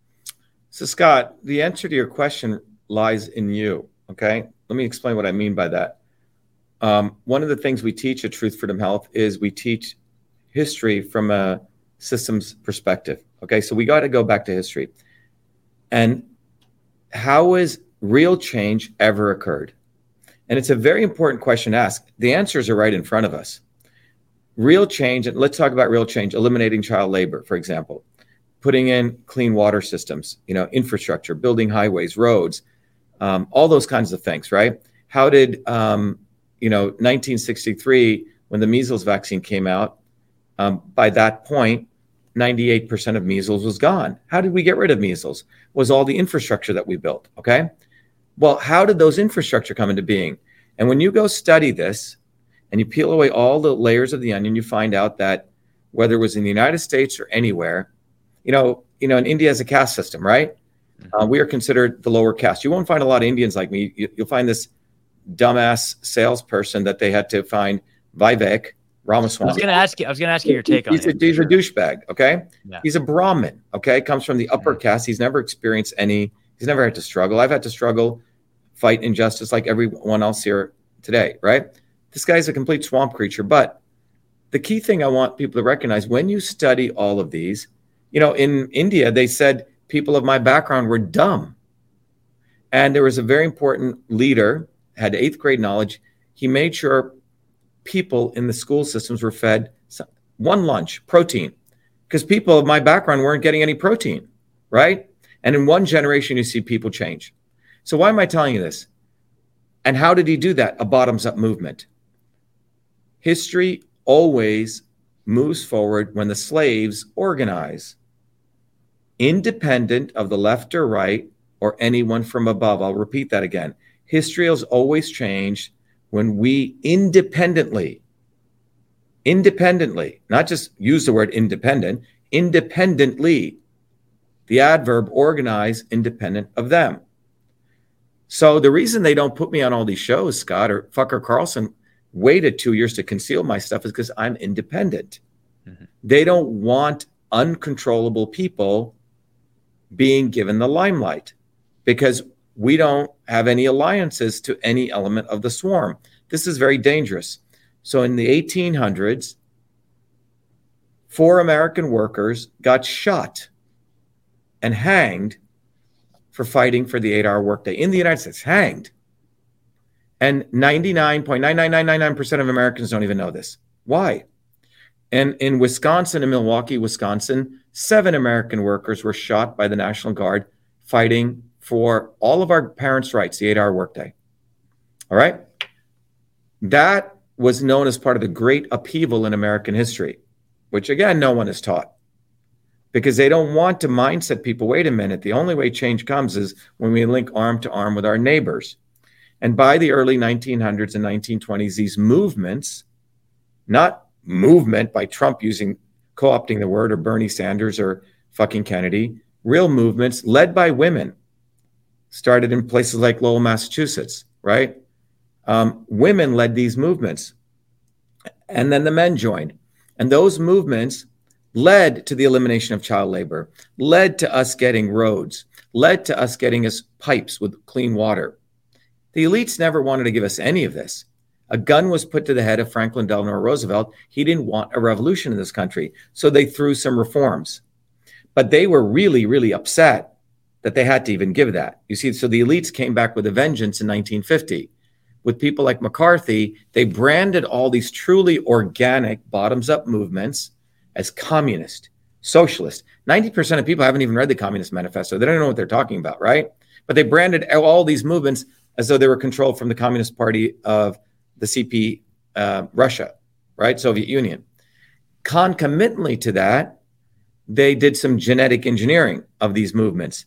So, Scott, the answer to your question lies in you. Okay. Let me explain what I mean by that. Um, one of the things we teach at Truth Freedom Health is we teach history from a systems perspective. Okay. So we got to go back to history. And how has real change ever occurred? And it's a very important question to ask. The answers are right in front of us. Real change, and let's talk about real change, eliminating child labor, for example, putting in clean water systems, you know, infrastructure, building highways, roads, um, all those kinds of things, right? How did, um, you know, 1963, when the measles vaccine came out, um, by that point, 98% of measles was gone. How did we get rid of measles? Was all the infrastructure that we built, okay? Well, how did those infrastructure come into being? And when you go study this and you peel away all the layers of the onion, you find out that whether it was in the United States or anywhere, you know, you know, in India has a caste system, right? Uh, we are considered the lower caste. You won't find a lot of Indians like me. You, will find this dumbass salesperson that they had to find Vivek Ramaswamy. I was going to ask you. I was going to ask you your take on he's it. A, he's a douchebag. Okay, Yeah. he's a Brahmin. Okay, comes from the upper caste. He's never experienced any. He's never had to struggle. I've had to struggle, fight injustice like everyone else here today. Right? This guy's a complete swamp creature. But the key thing I want people to recognize when you study all of these, you know, in India they said people of my background were dumb. And there was a very important leader, had eighth grade knowledge. He made sure people in the school systems were fed one lunch, protein, because people of my background weren't getting any protein, right? And in one generation, you see people change. So, why am I telling you this? And how did he do that? A bottoms up movement. History always moves forward when the slaves organize independent of the left or right or anyone from above. I'll repeat that again. History has always changed when we independently, independently, not just use the word independent, independently, the adverb organize independent of them. So the reason they don't put me on all these shows, Scott or Fucker Carlson, waited two years to conceal my stuff is because I'm independent. Mhm. They don't want uncontrollable people being given the limelight because we don't have any alliances to any element of the swarm. This is very dangerous. So in the 1800s, four American workers got shot and hanged for fighting for the eight hour workday in the United States, hanged. And 99.99999% of Americans don't even know this. Why? And in Wisconsin, in Milwaukee, Wisconsin, seven American workers were shot by the National Guard fighting for all of our parents' rights, the eight hour workday. All right. That was known as part of the great upheaval in American history, which again, no one is taught because they don't want to mindset people wait a minute. The only way change comes is when we link arm to arm with our neighbors. And by the early 1900s and 1920s, these movements, not movement by Trump using co opting the word or Bernie Sanders or fucking Kennedy, real movements led by women started in places like Lowell, Massachusetts, right? Um, women led these movements. And then the men joined. And those movements led to the elimination of child labor, led to us getting roads, led to us getting us pipes with clean water. The elites never wanted to give us any of this. A gun was put to the head of Franklin Delano Roosevelt. He didn't want a revolution in this country. So they threw some reforms. But they were really, really upset that they had to even give that. You see, so the elites came back with a vengeance in 1950. With people like McCarthy, they branded all these truly organic bottoms up movements as communist, socialist. 90% of people haven't even read the Communist Manifesto. They don't know what they're talking about, right? But they branded all these movements as though they were controlled from the Communist Party of the CP uh, Russia, right? Soviet Union. Concomitantly to that, they did some genetic engineering of these movements.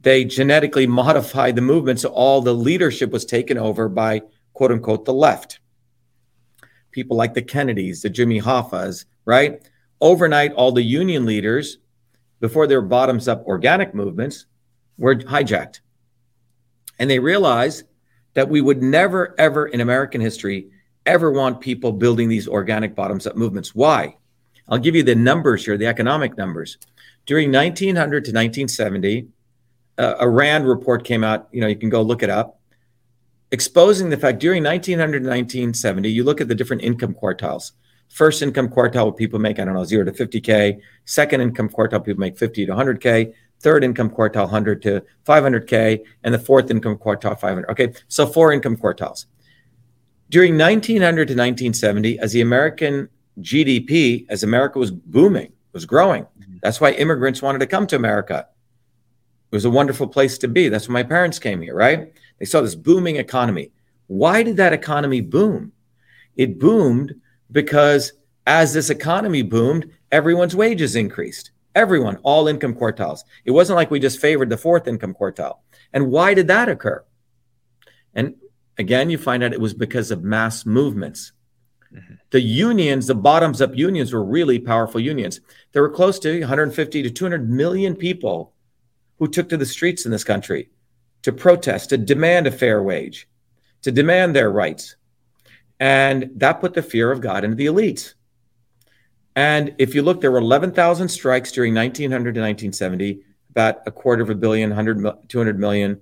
They genetically modified the movement so all the leadership was taken over by quote unquote the left. People like the Kennedys, the Jimmy Hoffas, right? Overnight, all the union leaders, before their bottoms up organic movements, were hijacked. And they realized that we would never, ever in American history ever want people building these organic bottoms up movements. Why? I'll give you the numbers here, the economic numbers. During 1900 to 1970, uh, a RAND report came out. You know, you can go look it up, exposing the fact during 1900 to 1970, you look at the different income quartiles. First income quartile, people make, I don't know, zero to 50K. Second income quartile, people make 50 to 100K. Third income quartile, 100 to 500K. And the fourth income quartile, 500. Okay, so four income quartiles. During 1900 to 1970, as the American GDP, as America was booming, was growing, mm-hmm. that's why immigrants wanted to come to America. It was a wonderful place to be. That's why my parents came here, right? They saw this booming economy. Why did that economy boom? It boomed because as this economy boomed, everyone's wages increased. Everyone, all income quartiles. It wasn't like we just favored the fourth income quartile. And why did that occur? And again, you find out it was because of mass movements. Mm-hmm. The unions, the bottoms up unions, were really powerful unions. There were close to 150 to 200 million people who took to the streets in this country to protest, to demand a fair wage, to demand their rights. And that put the fear of God into the elites. And if you look, there were 11,000 strikes during 1900 to 1970. About a quarter of a billion, 100, 200 million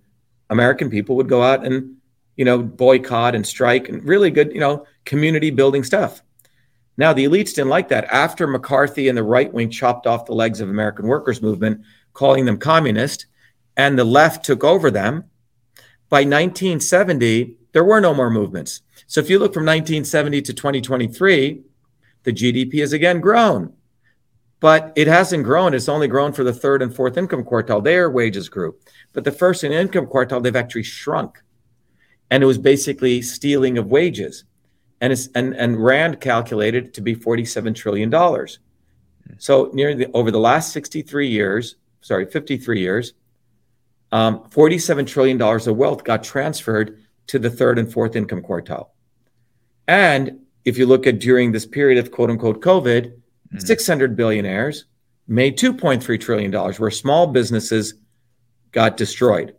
American people would go out and, you know, boycott and strike and really good, you know, community building stuff. Now, the elites didn't like that. After McCarthy and the right wing chopped off the legs of American workers' movement, calling them communist, and the left took over them, by 1970, there were no more movements. So if you look from 1970 to 2023, the GDP has again grown. But it hasn't grown. It's only grown for the third and fourth income quartile. Their wages grew. But the first and income quartile, they've actually shrunk. And it was basically stealing of wages. And, it's, and, and Rand calculated to be $47 trillion. So near the, over the last 63 years, sorry, 53 years, um, $47 trillion of wealth got transferred to the third and fourth income quartile. And if you look at during this period of quote unquote COVID, mm-hmm. 600 billionaires made $2.3 trillion, where small businesses got destroyed.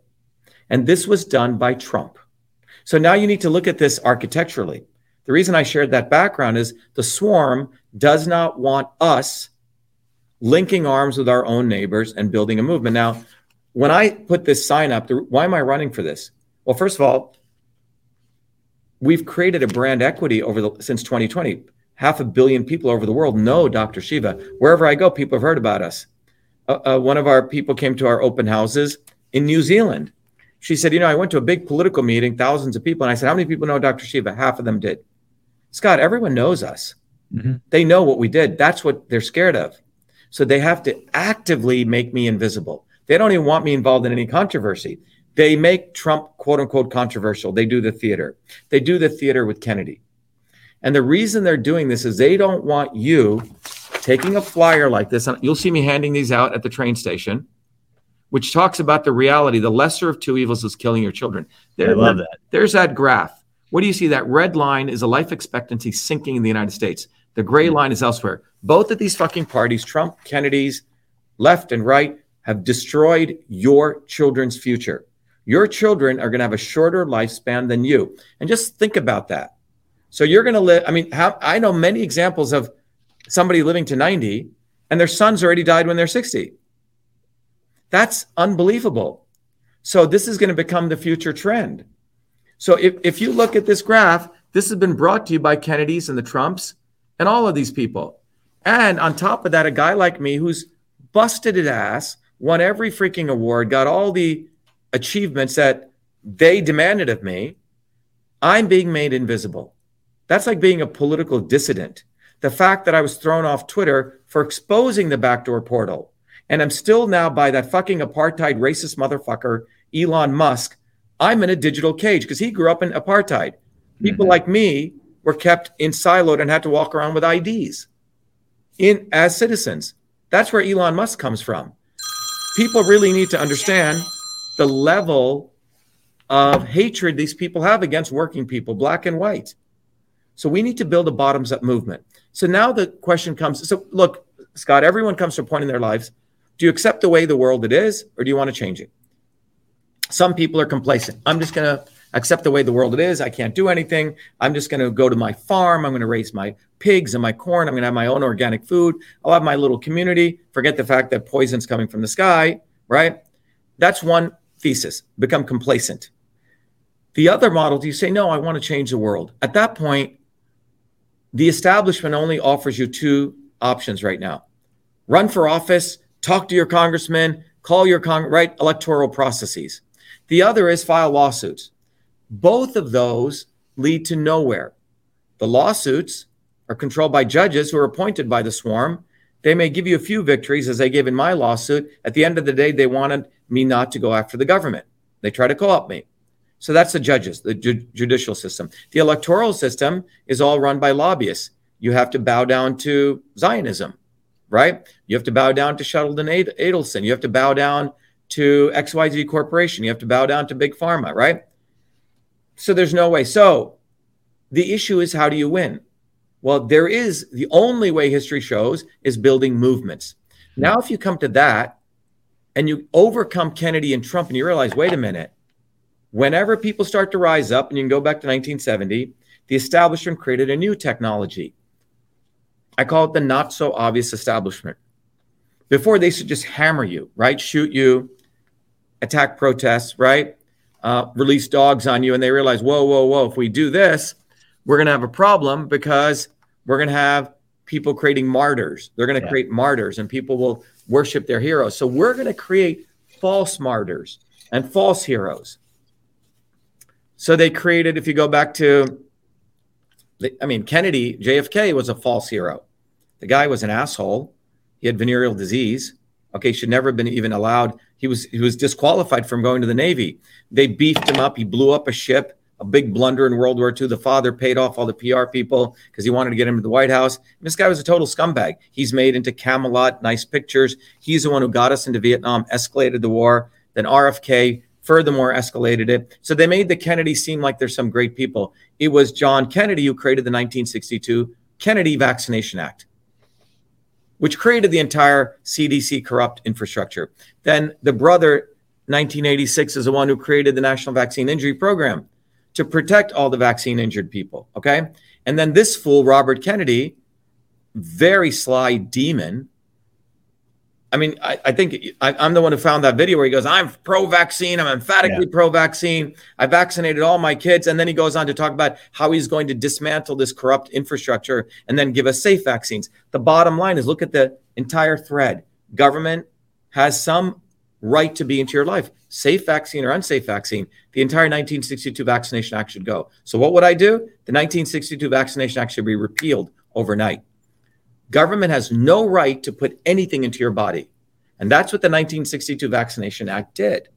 And this was done by Trump. So now you need to look at this architecturally. The reason I shared that background is the swarm does not want us linking arms with our own neighbors and building a movement. Now, when I put this sign up, why am I running for this? Well, first of all, we've created a brand equity over the since 2020. Half a billion people over the world know Dr. Shiva. Wherever I go, people have heard about us. Uh, uh, one of our people came to our open houses in New Zealand. She said, "You know, I went to a big political meeting, thousands of people, and I said, how many people know Dr. Shiva? Half of them did. Scott, everyone knows us. Mhm. They know what we did. That's what they're scared of. So they have to actively make me invisible. They don't even want me involved in any controversy. They make Trump quote unquote controversial. They do the theater. They do the theater with Kennedy. And the reason they're doing this is they don't want you taking a flyer like this. And you'll see me handing these out at the train station, which talks about the reality the lesser of two evils is killing your children. I There- love that. There's that graph. What do you see? That red line is a life expectancy sinking in the United States. The gray line is elsewhere. Both of these fucking parties, Trump, Kennedy's, left and right, have destroyed your children's future. Your children are going to have a shorter lifespan than you. And just think about that. So you're going to live. I mean, how, I know many examples of somebody living to 90 and their sons already died when they're 60. That's unbelievable. So this is going to become the future trend. So if, if you look at this graph, this has been brought to you by Kennedy's and the Trumps and all of these people. And on top of that, a guy like me who's busted his ass, won every freaking award, got all the achievements that they demanded of me, I'm being made invisible. That's like being a political dissident. The fact that I was thrown off Twitter for exposing the backdoor portal, and I'm still now by that fucking apartheid racist motherfucker, Elon Musk, I'm in a digital cage because he grew up in apartheid. People Mhm. like me were kept in siloed and had to walk around with IDs in as citizens. That's where Elon Musk comes from. People really need to understand the level of hatred these people have against working people, black and white. So we need to build a bottoms up movement. So now the question comes so look, Scott, everyone comes to a point in their lives. Do you accept the way the world it is, or do you want to change it? Some people are complacent. I'm just going to accept the way the world it is. I can't do anything. I'm just going to go to my farm. I'm going to raise my pigs and my corn. I'm going to have my own organic food. I'll have my little community. Forget the fact that poison's coming from the sky, right? That's one thesis. Become complacent. The other model, you say, no, I want to change the world. At that point, the establishment only offers you two options right now run for office, talk to your congressman, call your con- right electoral processes. The other is file lawsuits. Both of those lead to nowhere. The lawsuits are controlled by judges who are appointed by the swarm. They may give you a few victories, as they gave in my lawsuit. At the end of the day, they wanted me not to go after the government. They try to co opt me. So that's the judges, the ju- judicial system. The electoral system is all run by lobbyists. You have to bow down to Zionism, right? You have to bow down to Sheldon Ad- Adelson. You have to bow down to XYZ Corporation. You have to bow down to Big Pharma, right? So there's no way. So the issue is how do you win? Well, there is the only way history shows is building movements. Now, if you come to that and you overcome Kennedy and Trump and you realize, wait a minute, whenever people start to rise up, and you can go back to 1970, the establishment created a new technology. I call it the not so obvious establishment. Before they should just hammer you, right? Shoot you, attack protests, right? Uh, release dogs on you, and they realize, whoa, whoa, whoa, if we do this, we're going to have a problem because we're going to have people creating martyrs. They're going to Yeah. create martyrs, and people will worship their heroes. So we're going to create false martyrs and false heroes. So they created, if you go back to, I mean, Kennedy, JFK was a false hero. The guy was an asshole. He had venereal disease. Okay, should never have been even allowed. He was he was disqualified from going to the Navy. They beefed him up. He blew up a ship, a big blunder in World War II. The father paid off all the PR people because he wanted to get him to the White House. And this guy was a total scumbag. He's made into Camelot, nice pictures. He's the one who got us into Vietnam, escalated the war. Then RFK furthermore escalated it. So they made the Kennedy seem like they're some great people. It was John Kennedy who created the 1962 Kennedy Vaccination Act, which created the entire CDC corrupt infrastructure. Then the brother, 1986, is the one who created the National Vaccine Injury Program to protect all the vaccine injured people. Okay. And then this fool, Robert Kennedy, very sly demon. I mean, I, I think I, I'm the one who found that video where he goes, I'm pro vaccine. I'm emphatically pro vaccine. I vaccinated all my kids. And then he goes on to talk about how he's going to dismantle this corrupt infrastructure and then give us safe vaccines. The bottom line is look at the entire thread. Government has some right to be into your life, safe vaccine or unsafe vaccine. The entire 1962 Vaccination Act should go. So, what would I do? The 1962 Vaccination Act should be repealed overnight. Government has no right to put anything into your body. And that's what the 1962 Vaccination Act did.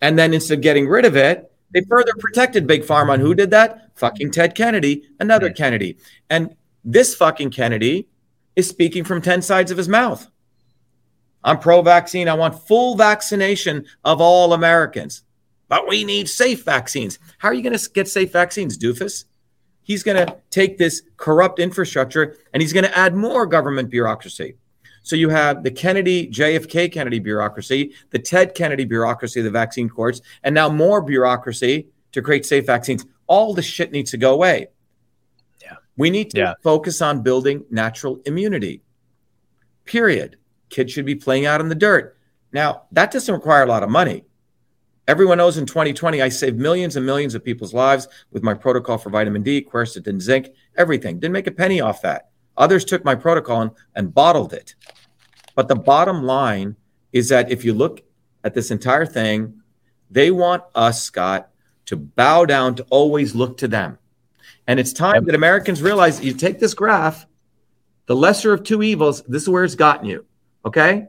And then instead of getting rid of it, they further protected Big Pharma. And who did that? Fucking Ted Kennedy, another. Kennedy. And this fucking Kennedy is speaking from 10 sides of his mouth. I'm pro vaccine. I want full vaccination of all Americans. But we need safe vaccines. How are you going to get safe vaccines, doofus? He's going to take this corrupt infrastructure and he's going to add more government bureaucracy. So you have the Kennedy, JFK Kennedy bureaucracy, the Ted Kennedy bureaucracy, the vaccine courts, and now more bureaucracy to create safe vaccines. All the shit needs to go away. Yeah. We need to Yeah. focus on building natural immunity. Period. Kids should be playing out in the dirt. Now, that doesn't require a lot of money. Everyone knows in 2020, I saved millions and millions of people's lives with my protocol for vitamin D, quercetin, zinc, everything. Didn't make a penny off that. Others took my protocol and, and bottled it. But the bottom line is that if you look at this entire thing, they want us, Scott, to bow down, to always look to them. And it's time that Americans realize you take this graph, the lesser of two evils, this is where it's gotten you. Okay?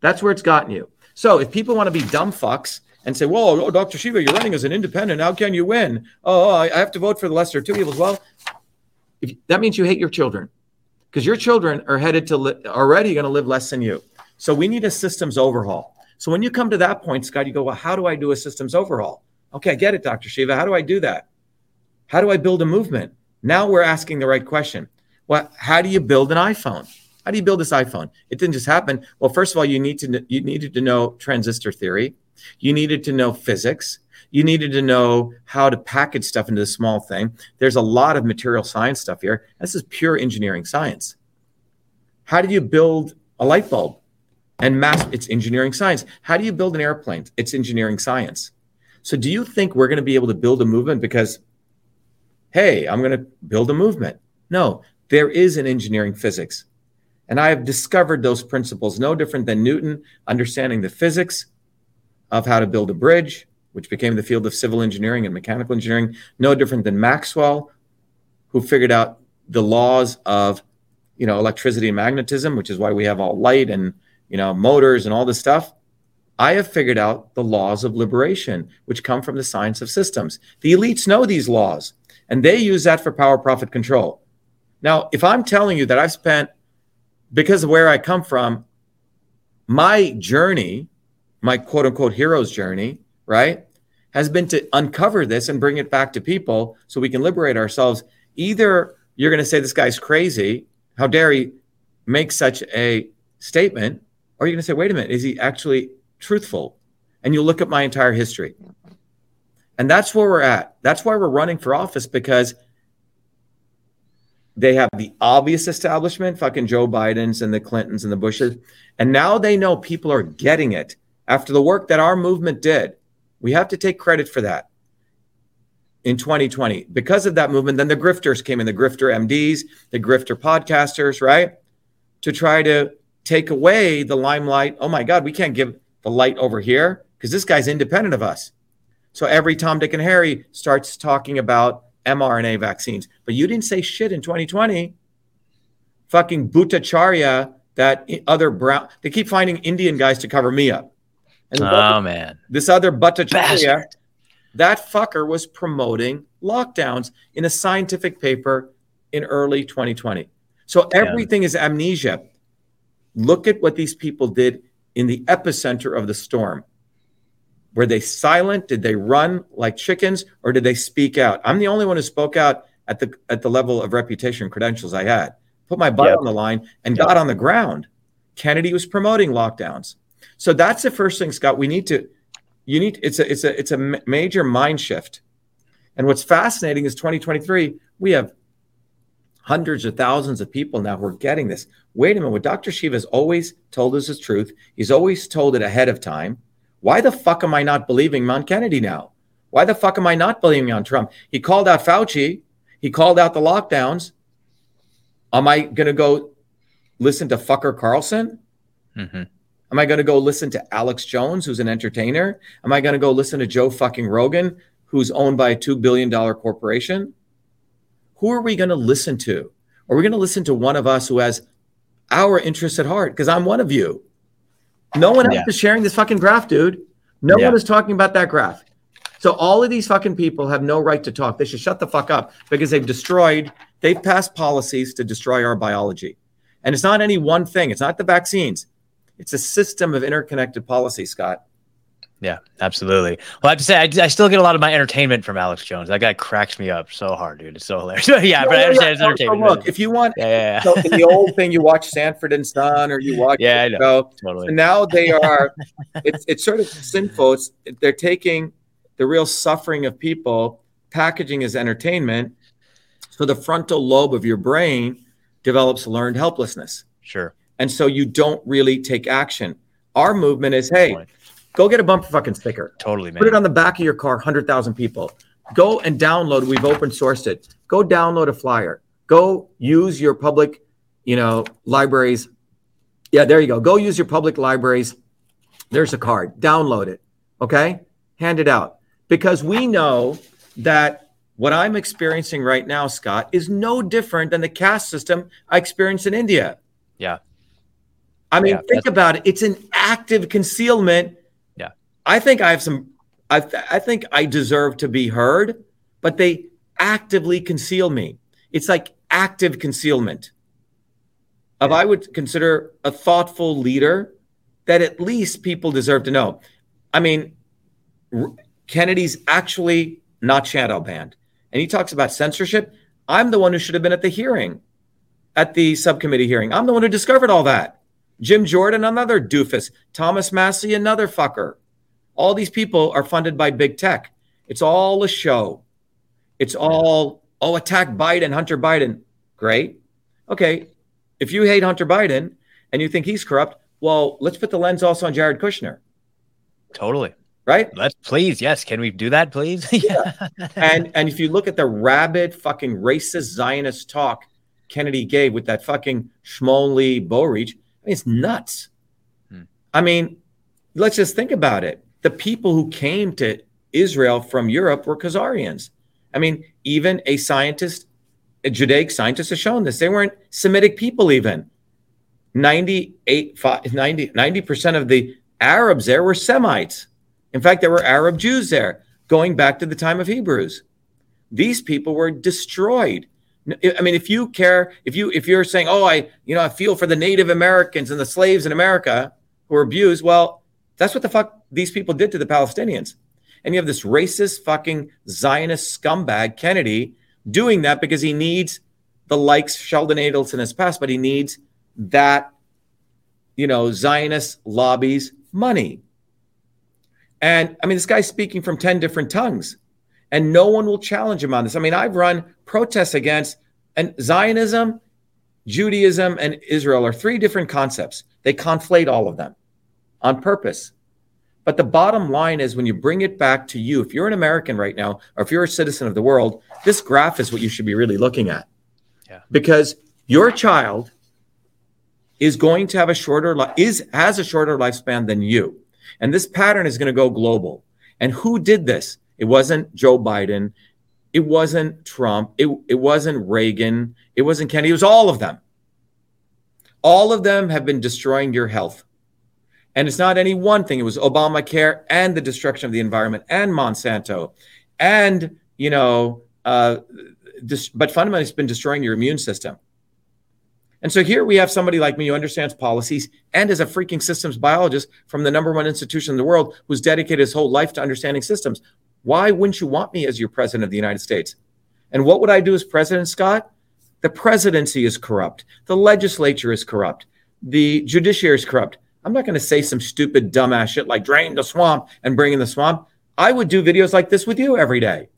That's where it's gotten you. So if people want to be dumb fucks and say, whoa, oh, Dr. Shiva, you're running as an independent. How can you win? Oh, oh, I I have to vote for the lesser of two evils. Well, if, that means you hate your children because your children are headed to li- already going to live less than you. So we need a systems overhaul. So when you come to that point, Scott, you go, well, how do I do a systems overhaul? Okay, I get it, Dr. Shiva. How do I do that? How do I build a movement? Now we're asking the right question. Well, how do you build an iPhone? How do you build this iPhone? It didn't just happen. Well, first of all, you need to you needed to know transistor theory. You needed to know physics. You needed to know how to package stuff into this small thing. There's a lot of material science stuff here. This is pure engineering science. How do you build a light bulb? And mass, it's engineering science. How do you build an airplane? It's engineering science. So, do you think we're going to be able to build a movement because, hey, I'm going to build a movement? No, there is an engineering physics. And I have discovered those principles no different than Newton understanding the physics of how to build a bridge, which became the field of civil engineering and mechanical engineering, no different than Maxwell, who figured out the laws of you know electricity and magnetism, which is why we have all light and you know motors and all this stuff. I have figured out the laws of liberation, which come from the science of systems. The elites know these laws, and they use that for power, profit, control. Now, if I'm telling you that I've spent, because of where I come from, my journey, my quote unquote hero's journey, right, has been to uncover this and bring it back to people so we can liberate ourselves. Either you're going to say this guy's crazy, how dare he make such a statement, or you're going to say, wait a minute, is he actually truthful? And you'll look at my entire history. And that's where we're at. That's why we're running for office because they have the obvious establishment, fucking Joe Biden's and the Clintons and the Bushes. And now they know people are getting it after the work that our movement did. We have to take credit for that in 2020. Because of that movement, then the grifters came in, the grifter MDs, the grifter podcasters, right? To try to take away the limelight. Oh my God, we can't give the light over here because this guy's independent of us. So every Tom, Dick, and Harry starts talking about mRNA vaccines. But you didn't say shit in 2020. Fucking Bhattacharya, that other brown, they keep finding Indian guys to cover me up. And Oh man. this other Bhattacharya, Bastard. that fucker was promoting lockdowns in a scientific paper in early 2020. So everything is amnesia. Look at what these people did in the epicenter of the storm. Were they silent? Did they run like chickens or did they speak out? I'm the only one who spoke out at the at the level of reputation and credentials I had. Put my butt Yep. on the line and Yep. got on the ground. Kennedy was promoting lockdowns. So that's the first thing, Scott. We need to you need it's a it's a it's a major mind shift. And what's fascinating is 2023, we have hundreds of thousands of people now who are getting this. Wait a minute, what Dr. Shiva has always told us is truth. He's always told it ahead of time. Why the fuck am I not believing Mount Kennedy now? Why the fuck am I not believing on Trump? He called out Fauci. He called out the lockdowns. Am I going to go listen to fucker Carlson? Mhm. Am I going to go listen to Alex Jones, who's an entertainer? Am I going to go listen to Joe fucking Rogan, who's owned by a $2 billion corporation? Who are we going to listen to? Are we going to listen to one of us who has our interests at heart? Because I'm one of you. No one else Yeah. is sharing this fucking graph, dude. No Yeah. one is talking about that graph. So all of these fucking people have no right to talk. They should shut the fuck up because they've destroyed, they've passed policies to destroy our biology. And it's not any one thing. It's not the vaccines. It's a system of interconnected policy, Scott. Yeah, absolutely. Well, I have to say, I, I still get a lot of my entertainment from Alex Jones. That guy cracks me up so hard, dude. It's so hilarious. yeah, but I understand it's So- so entertainment. look, if you want, yeah, yeah, yeah. so in the old thing, you watch Sanford and Son, or you watch, Yeah, I know. So, totally. and now they are, it's it's sort of sinful. It's they're taking the real suffering of people, packaging as entertainment, so the frontal lobe of your brain develops learned helplessness, Sure. and so you don't really take action. Our movement is, hey, go get a bumper fucking sticker. Totally, man. Put it on the back of your car, 100,000 people. Go and download. We've open sourced it. Go download a flyer. Go use your public, you know, libraries. Yeah, there you go. Go use your public libraries. There's a card. Download it. Okay? Hand it out. Because we know that what I'm experiencing right now, Scott, is no different than the caste system I experienced in India. Yeah. I mean, Yeah, think about it. It's an active concealment. Yeah. I think I have some, I, th- I think I deserve to be heard, but they actively conceal me. It's like active concealment. Of I would consider a thoughtful leader that at least people deserve to know. I mean, R- Kennedy's actually not shadow banned. And he talks about censorship. I'm the one who should have been at the hearing, at the subcommittee hearing. I'm the one who discovered all that. Jim Jordan, another doofus. Thomas Massie, another fucker. All these people are funded by big tech. It's all a show. It's all, oh, attack Biden, Hunter Biden. Great. Okay. If you hate Hunter Biden and you think he's corrupt, well, let's put the lens also on Jared Kushner, Totally. Right? Let's please. Yes. Can we do that, please? yeah. and and if you look at the rabid fucking racist Zionist talk Kennedy gave with that fucking Shmuley Boteach, I mean, it's nuts. Hmm. I mean, let's just think about it. The people who came to Israel from Europe were Khazarians. I mean, even a scientist, a Judaic scientist has shown this. They weren't Semitic people even. 98, fi- 90, 90% of the Arabs there were Semites. In fact, there were Arab Jews there going back to the time of Hebrews. These people were destroyed. I mean, if you care, if you if you're saying, "Oh, I you know I feel for the Native Americans and the slaves in America who were abused," well, that's what the fuck these people did to the Palestinians. And you have this racist fucking Zionist scumbag Kennedy doing that because he needs the likes Sheldon Adelson has passed, but he needs that you know Zionist lobbies money. And I mean, this guy's speaking from 10 different tongues, and no one will challenge him on this. I mean, I've run protests against and Zionism, Judaism, and Israel are three different concepts. They conflate all of them on purpose. But the bottom line is when you bring it back to you, if you're an American right now, or if you're a citizen of the world, this graph is what you should be really looking at. Yeah. Because your child is going to have a shorter li- is has a shorter lifespan than you. And this pattern is going to go global. And who did this? It wasn't Joe Biden. It wasn't Trump. It, it wasn't Reagan. It wasn't Kennedy. It was all of them. All of them have been destroying your health. And it's not any one thing. It was Obamacare and the destruction of the environment and Monsanto and, you know, uh, but fundamentally, it's been destroying your immune system. And so here we have somebody like me who understands policies and is a freaking systems biologist from the number one institution in the world who's dedicated his whole life to understanding systems. Why wouldn't you want me as your president of the United States? And what would I do as president, Scott? The presidency is corrupt. The legislature is corrupt. The judiciary is corrupt. I'm not going to say some stupid, dumbass shit like drain the swamp and bring in the swamp. I would do videos like this with you every day.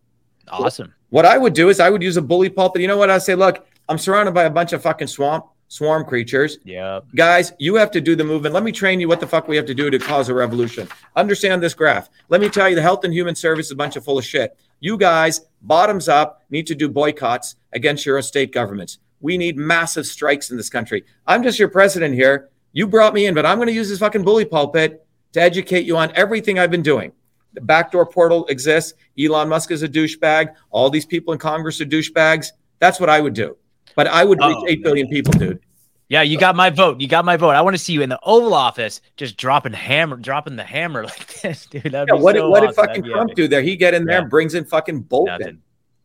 Awesome. What I would do is I would use a bully pulpit. You know what? I'd say, look, I'm surrounded by a bunch of fucking swamp swarm creatures. Yeah. Guys, you have to do the movement. Let me train you what the fuck we have to do to cause a revolution. Understand this graph. Let me tell you, the Health and Human Service is a bunch of full of shit. You guys, bottoms up, need to do boycotts against your state governments. We need massive strikes in this country. I'm just your president here. You brought me in, but I'm going to use this fucking bully pulpit to educate you on everything I've been doing. The backdoor portal exists. Elon Musk is a douchebag. All these people in Congress are douchebags. That's what I would do. But I would reach Oh, 8 billion people, dude. Yeah, you got my vote. You got my vote. I want to see you in the Oval Office, just dropping hammer, dropping the hammer like this, dude. Yeah, be what, so what did fucking Trump epic. do there? He get in there Yeah. and brings in fucking Bolton. Nothing.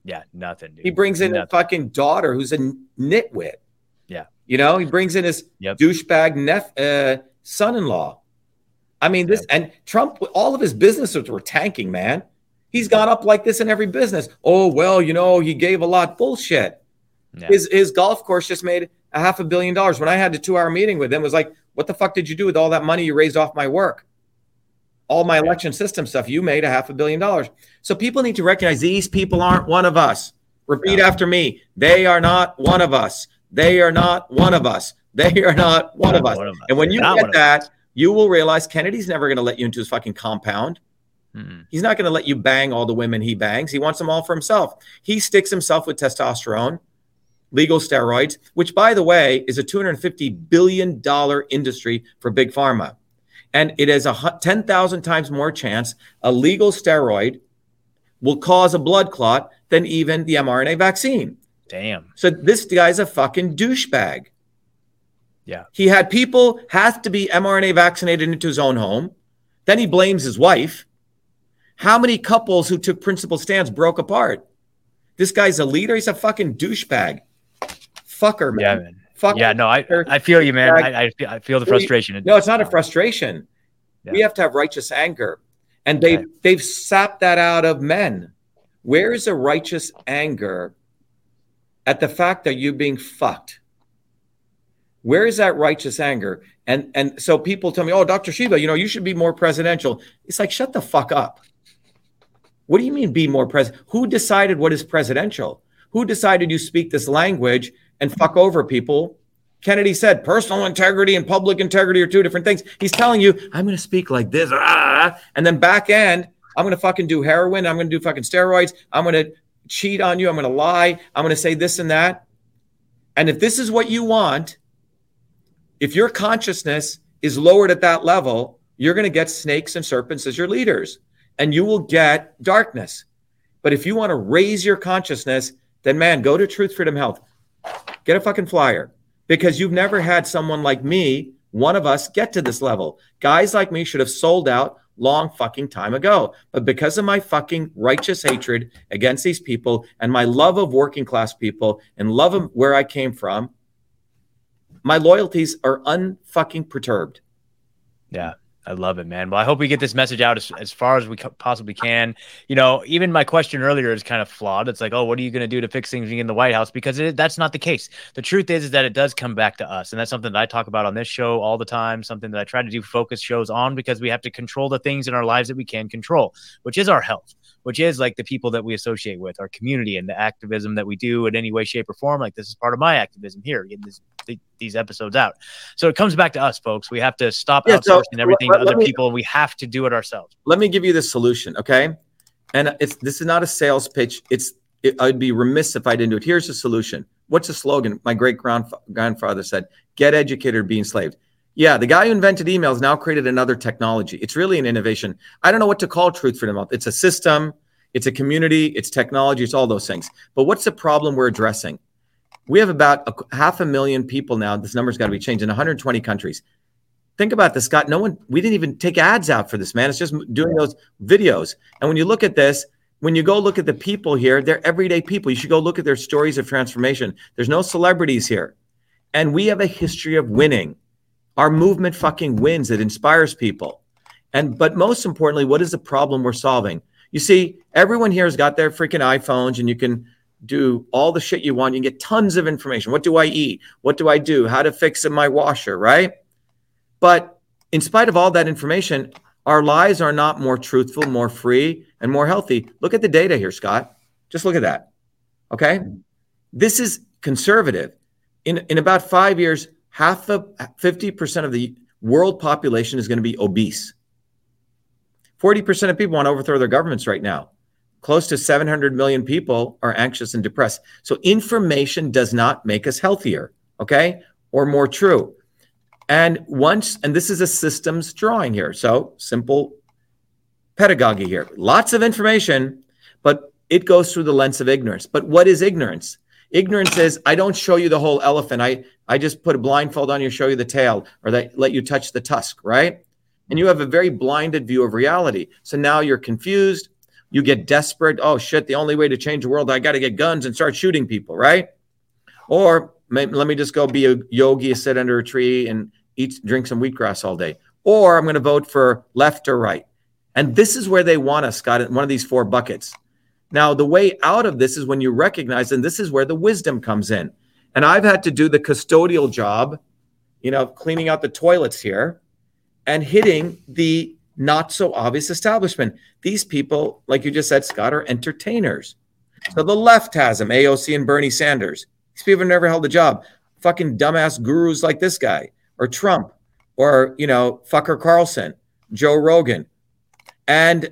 Yeah, nothing. Dude. He brings in a fucking daughter who's a nitwit. Yeah. You know, he brings in his Yep. douchebag nep- uh, son-in-law. I mean, this and Trump, all of his businesses were tanking, man. He's gone up like this in every business. Oh well, you know, he gave a lot. Bullshit. His his golf course just made a half a billion dollars. When I had a two-hour meeting with him, it was like, what the fuck did you do with all that money you raised off my work? All my election system stuff, you made a half a billion dollars. So people need to recognize these people aren't one of us. Repeat No. after me. They are not one of us. They are not one of us. They are not one of us. one of us. And when you Not one get that, you will realize Kennedy's never going to let you into his fucking compound. Mm-mm. He's not going to let you bang all the women he bangs. He wants them all for himself. He sticks himself with testosterone, legal steroids, which, by the way, is a $250 billion industry for big pharma. And it has a 10,000 times more chance a legal steroid will cause a blood clot than even the mRNA vaccine. Damn. So this guy's a fucking douchebag. Yeah. He had people have to be mRNA vaccinated into his own home. Then he blames his wife. How many couples who took principled stands broke apart? This guy's a leader. He's a fucking douchebag. Fucker, man. Yeah, man. Fucker. Yeah, no, I I feel you, man. I, I, feel, I feel the frustration. No, it's not a frustration. Yeah. We have to have righteous anger. And they Okay. they've sapped that out of men. Where is a righteous anger at the fact that you're being fucked? Where is that righteous anger? And and so people tell me, "Oh, Dr. Shiva, you know, you should be more presidential." It's like, "Shut the fuck up." What do you mean be more president? Who decided what is presidential? Who decided you speak this language and fuck over people? Kennedy said personal integrity and public integrity are two different things. He's telling you, I'm going to speak like this, ah, and then back end, I'm going to fucking do heroin. I'm going to do fucking steroids. I'm going to cheat on you. I'm going to lie. I'm going to say this and that. And if this is what you want, if your consciousness is lowered at that level, you're going to get snakes and serpents as your leaders and you will get darkness. But if you want to raise your consciousness, then man, go to Truth Freedom Health. Get a fucking flyer because you've never had someone like me, one of us, get to this level. Guys like me should have sold out long fucking time ago. But because of my fucking righteous hatred against these people and my love of working class people and love of where I came from, my loyalties are unfucking perturbed. Yeah, I love it, man. Well, I hope we get this message out as, as far as we possibly can. You know, even my question earlier is kind of flawed. It's like, oh, what are you going to do to fix things in the White House? Because it, that's not the case. The truth is, is that it does come back to us, and that's something that I talk about on this show all the time. Something that I try to do focus shows on because we have to control the things in our lives that we can control, which is our health, which is like the people that we associate with, our community, and the activism that we do in any way, shape, or form. Like this is part of my activism here. Getting this, the, these episodes out. So it comes back to us, folks. We have to stop Yeah, so outsourcing everything let- to other me- people. We have to do it ourselves. let me give you the solution, okay? And it's this is not a sales pitch. It's it, I'd be remiss if I didn't do it. Here's the solution. What's the slogan? My great grandf- grandfather said, "Get educated or be enslaved." Yeah, the guy who invented emails now created another technology. It's really an innovation. I don't know what to call Truth for Freedom Health. It's a system, it's a community, it's technology, it's all those things. But what's the problem we're addressing? We have about a, half a million people now. This number's got to be changed in 120 countries. Think about this, Scott. No one, we didn't even take ads out for this, man. It's just doing those videos. And when you look at this, when you go look at the people here, they're everyday people. You should go look at their stories of transformation. There's no celebrities here. And we have a history of winning. Our movement fucking wins. It inspires people. And but most importantly, what is the problem we're solving? You see, everyone here has got their freaking iPhones and you can do all the shit you want. You can get tons of information. What do I eat? What do I do? How to fix my washer, right? But in spite of all that information, our lives are not more truthful, more free, and more healthy. Look at the data here, Scott. Just look at that. Okay. This is conservative. In, in about five years, half the 50% of the world population is going to be obese. 40% of people want to overthrow their governments right now. Close to 700 million people are anxious and depressed. So information does not make us healthier, okay? Or more true. And once, and this is a systems drawing here. So simple pedagogy here. Lots of information, but it goes through the lens of ignorance. But what is ignorance? Ignorance is I don't show you the whole elephant. I I just put a blindfold on you, show you the tail, or that let you touch the tusk, right? And you have a very blinded view of reality. So now you're confused. You get desperate. Oh shit! The only way to change the world, I got to get guns and start shooting people, right? Or let me just go be a yogi, sit under a tree, and eat, drink some wheatgrass all day. Or I'm going to vote for left or right. And this is where they want us, Scott, in one of these four buckets. Now, the way out of this is when you recognize, and this is where the wisdom comes in. And I've had to do the custodial job, you know, cleaning out the toilets here and hitting the not so obvious establishment. These people, like you just said, Scott, are entertainers. So the left has them, AOC and Bernie Sanders. These people never held a job. Fucking dumbass gurus like this guy, or Trump, or, you know, fucker Carlson, Joe Rogan. And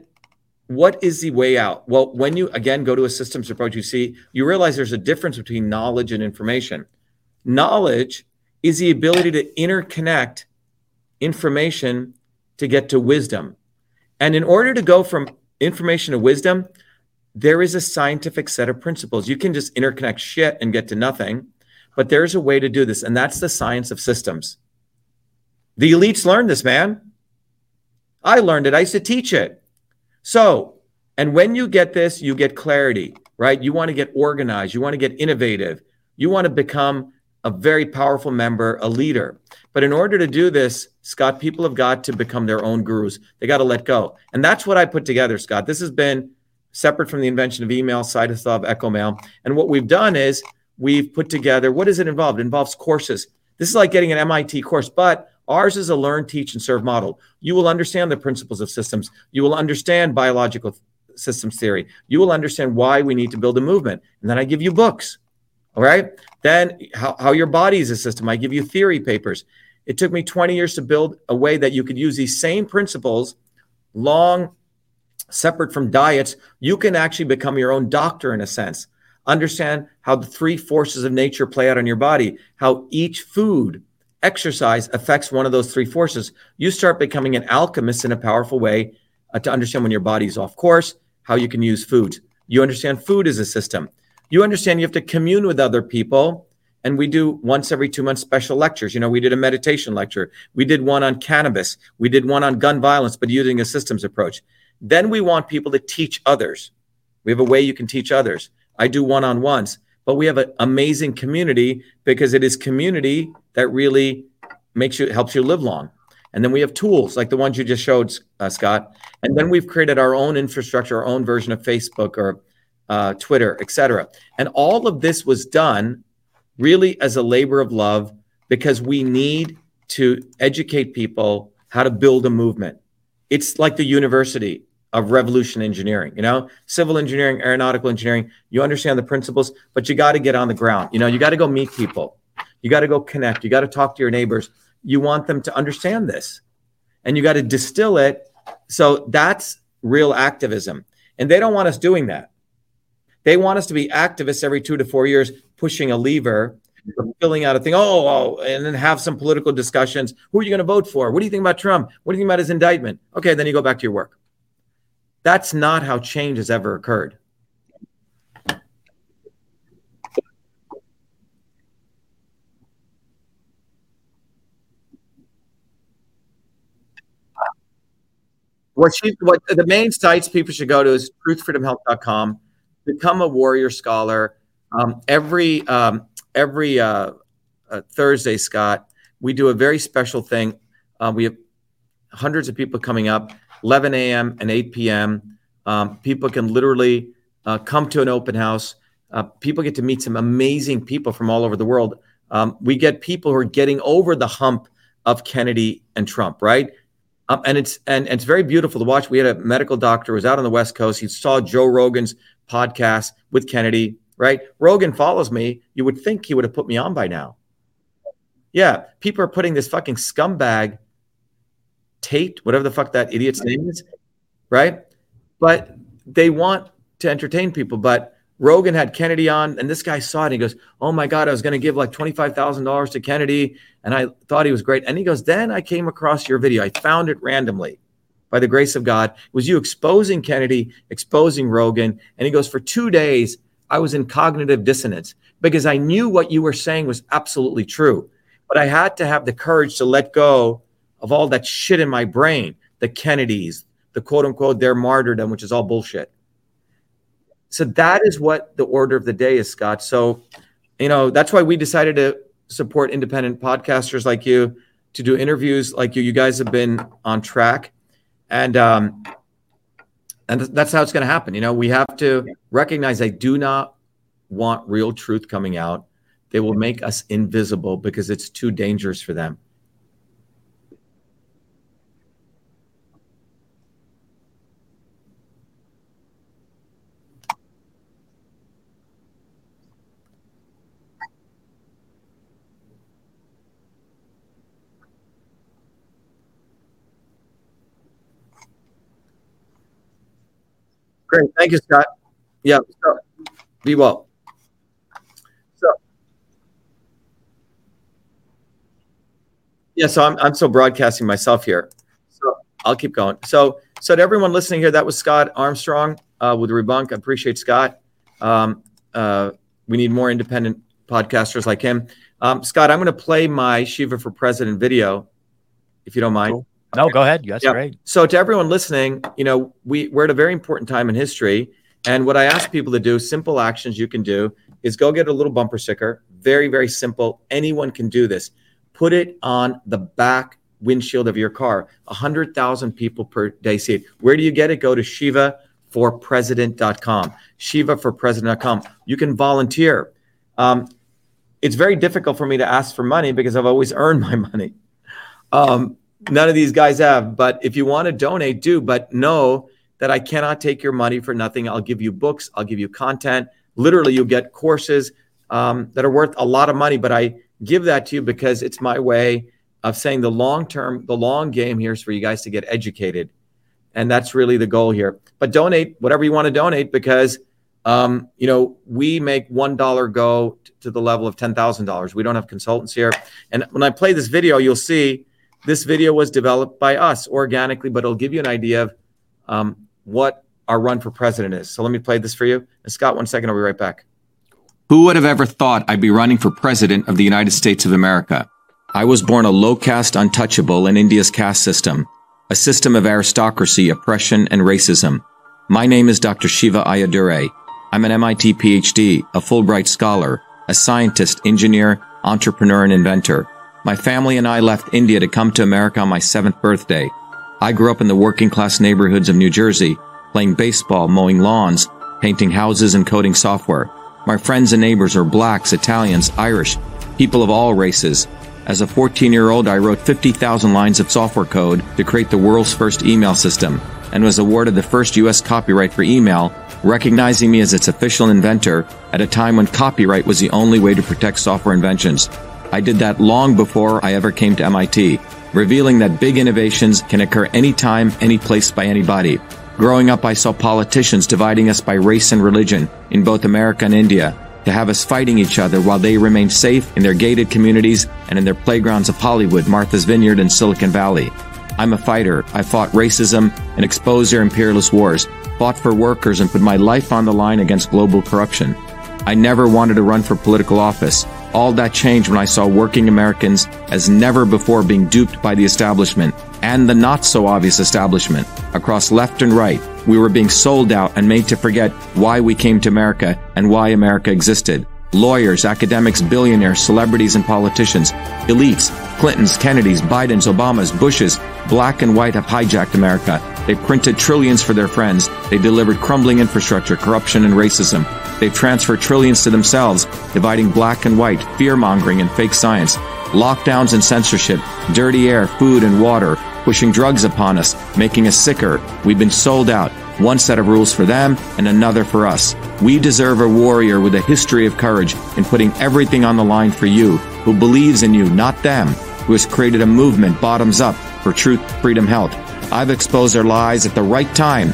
what is the way out? Well, when you again go to a systems approach, you see, you realize there's a difference between knowledge and information. Knowledge is the ability to interconnect information to get to wisdom. And in order to go from information to wisdom, there is a scientific set of principles. You can just interconnect shit and get to nothing, but there's a way to do this, and that's the science of systems. The elites learned this, man. I learned it. I used to teach it. So, and when you get this, you get clarity, right? You want to get organized, you want to get innovative, you want to become a very powerful member, a leader. But in order to do this, Scott, people have got to become their own gurus. They got to let go. And that's what I put together, Scott. This has been separate from the invention of email, side EchoMail. And what we've done is we've put together what is it involved? It involves courses. This is like getting an MIT course, but Ours is a learn, teach, and serve model. You will understand the principles of systems. You will understand biological systems theory. You will understand why we need to build a movement. And then I give you books. All right. Then how, how your body is a system. I give you theory papers. It took me 20 years to build a way that you could use these same principles long, separate from diets. You can actually become your own doctor in a sense. Understand how the three forces of nature play out on your body, how each food exercise affects one of those three forces, you start becoming an alchemist in a powerful way uh, to understand when your body's off course, how you can use food. You understand food is a system. You understand you have to commune with other people. And we do once every two months special lectures. You know, we did a meditation lecture. We did one on cannabis. We did one on gun violence, but using a systems approach. Then we want people to teach others. We have a way you can teach others. I do one on ones but we have an amazing community because it is community that really makes you helps you live long. And then we have tools like the ones you just showed uh, scott. And then we've created our own infrastructure our own version of facebook or uh, twitter etc and all of this was done really as a labor of love because we need to educate people how to build a movement. It's like the university of revolution engineering, you know, civil engineering, aeronautical engineering. You understand the principles, but you got to get on the ground. You know, you got to go meet people. You got to go connect. You got to talk to your neighbors. You want them to understand this and you got to distill it. So that's real activism. And they don't want us doing that. They want us to be activists every two to four years, pushing a lever, filling out a thing. Oh, oh, and then have some political discussions. Who are you going to vote for? What do you think about Trump? What do you think about his indictment? Okay, then you go back to your work. That's not how change has ever occurred. What, she, what the main sites people should go to is truthfreedomhealth.com. Become a warrior scholar. Um, every um, every uh, uh, Thursday, Scott, we do a very special thing. Uh, we have hundreds of people coming up 11 a.m. and 8 p.m. Um, people can literally uh, come to an open house. Uh, people get to meet some amazing people from all over the world. Um, we get people who are getting over the hump of Kennedy and Trump, right? Um, and it's and, and, it's very beautiful to watch. We had a medical doctor who was out on the West Coast. He saw Joe Rogan's podcast with Kennedy, right? Rogan follows me. You would think he would have put me on by now. Yeah, people are putting this fucking scumbag Tate, whatever the fuck that idiot's name is, right? But they want to entertain people. But Rogan had Kennedy on, and this guy saw it. And he goes, "Oh my God, I was going to give like twenty five thousand dollars to Kennedy, and I thought he was great." And he goes, "Then I came across your video. I found it randomly." By the grace of God, it was you exposing Kennedy, exposing Rogan. And he goes, For two days, I was in cognitive dissonance because I knew what you were saying was absolutely true. But I had to have the courage to let go of all that shit in my brain, the Kennedys, the quote unquote their martyrdom, which is all bullshit. So that is what the order of the day is, Scott. So, you know, that's why we decided to support independent podcasters like you, to do interviews like you. You guys have been on track, and um, and that's how it's going to happen. You know, we have to recognize they do not want real truth coming out. They will make us invisible because it's too dangerous for them. Great. Thank you, Scott. Yeah. So, be well. So, yeah. So I'm, I'm still broadcasting myself here. So I'll keep going. So, so to everyone listening here, that was Scott Armstrong uh, with Rebunk. I appreciate Scott. Um, uh, we need more independent podcasters like him. Um, Scott, I'm going to play my Shiva for President video, if you don't mind. Cool. No, go ahead. That's Yeah. great. So to everyone listening, you know, we, we're at a very important time in history. And what I ask people to do, simple actions you can do, is go get a little bumper sticker. Very, very simple. Anyone can do this. Put it on the back windshield of your car. 100,000 people per day see it. Where do you get it? Go to shivaforpresident.com. Shivaforpresident.com. You can volunteer. Um, it's very difficult for me to ask for money because I've always earned my money. Um, none of these guys have. But if you want to donate, do. But know that I cannot take your money for nothing. I'll give you books, I'll give you content. Literally, you'll get courses um, that are worth a lot of money. But I give that to you because it's my way of saying the long term, the long game here is for you guys to get educated. And that's really the goal here. But donate whatever you want to donate because um, you know, we make one dollar go t- to the level of ten thousand dollars. We don't have consultants here. And when I play this video, you'll see this video was developed by us organically, but it'll give you an idea of um, what our run for president is. So let me play this for you. And Scott, one second, I'll be right back. Who would have ever thought I'd be running for president of the United States of America? I was born a low caste untouchable in India's caste system, a system of aristocracy, oppression, and racism. My name is Dr. Shiva Ayyadurai. I'm an MIT PhD, a Fulbright scholar, a scientist, engineer, entrepreneur, and inventor. My family and I left India to come to America on my seventh birthday. I grew up in the working class neighborhoods of New Jersey, playing baseball, mowing lawns, painting houses, and coding software. My friends and neighbors are blacks, Italians, Irish, people of all races. As a 14 year old, I wrote 50,000 lines of software code to create the world's first email system and was awarded the first U.S. copyright for email, recognizing me as its official inventor at a time when copyright was the only way to protect software inventions. I did that long before I ever came to MIT, revealing that big innovations can occur anytime, any place by anybody. Growing up, I saw politicians dividing us by race and religion in both America and India to have us fighting each other while they remained safe in their gated communities and in their playgrounds of Hollywood, Martha's Vineyard, and Silicon Valley. I'm a fighter. I fought racism and exposed their imperialist wars, fought for workers, and put my life on the line against global corruption. I never wanted to run for political office. All that changed when I saw working Americans as never before being duped by the establishment and the not so obvious establishment. Across left and right, we were being sold out and made to forget why we came to America and why America existed. Lawyers, academics, billionaires, celebrities, and politicians, elites, Clintons, Kennedys, Bidens, Obamas, Bushes, black and white have hijacked America. They printed trillions for their friends. They delivered crumbling infrastructure, corruption, and racism. They transferred trillions to themselves, dividing black and white, fear mongering, and fake science. Lockdowns and censorship, dirty air, food, and water, pushing drugs upon us, making us sicker. We've been sold out. One set of rules for them and another for us. We deserve a warrior with a history of courage in putting everything on the line for you, who believes in you, not them, who has created a movement bottoms up for truth, freedom, health. I've exposed their lies at the right time,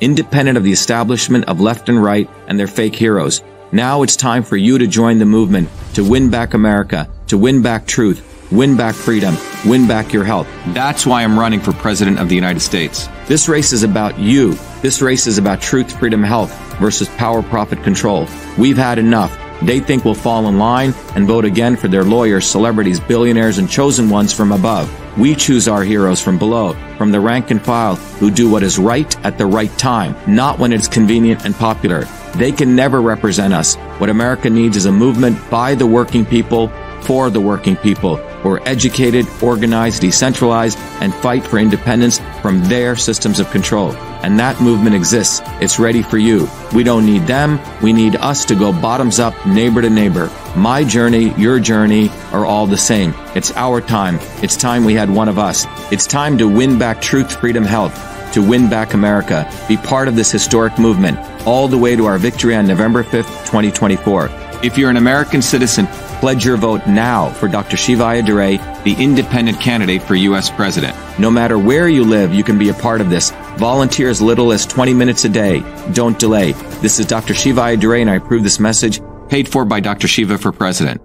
independent of the establishment of left and right and their fake heroes. Now it's time for you to join the movement to win back America, to win back truth, win back freedom, win back your health. That's why I'm running for President of the United States. This race is about you. This race is about truth, freedom, health versus power, profit, control. We've had enough. They think we'll fall in line and vote again for their lawyers, celebrities, billionaires, and chosen ones from above. We choose our heroes from below, from the rank and file, who do what is right at the right time, not when it's convenient and popular. They can never represent us. What America needs is a movement by the working people, for the working people, who are educated, organized, decentralized, and fight for independence from their systems of control. And that movement exists. It's ready for you. We don't need them. We need us to go bottoms up, neighbor to neighbor. My journey, your journey are all the same. It's our time. It's time we had one of us. It's time to win back truth, freedom, health, to win back America. Be part of this historic movement all the way to our victory on November 5th, 2024. If you're an American citizen, pledge your vote now for Dr. Shiva Ayyadurai, the independent candidate for U.S. President. No matter where you live, you can be a part of this. Volunteer as little as 20 minutes a day. Don't delay. This is Dr. Shiva Ayyadurai, and I approve this message paid for by Dr. Shiva for President.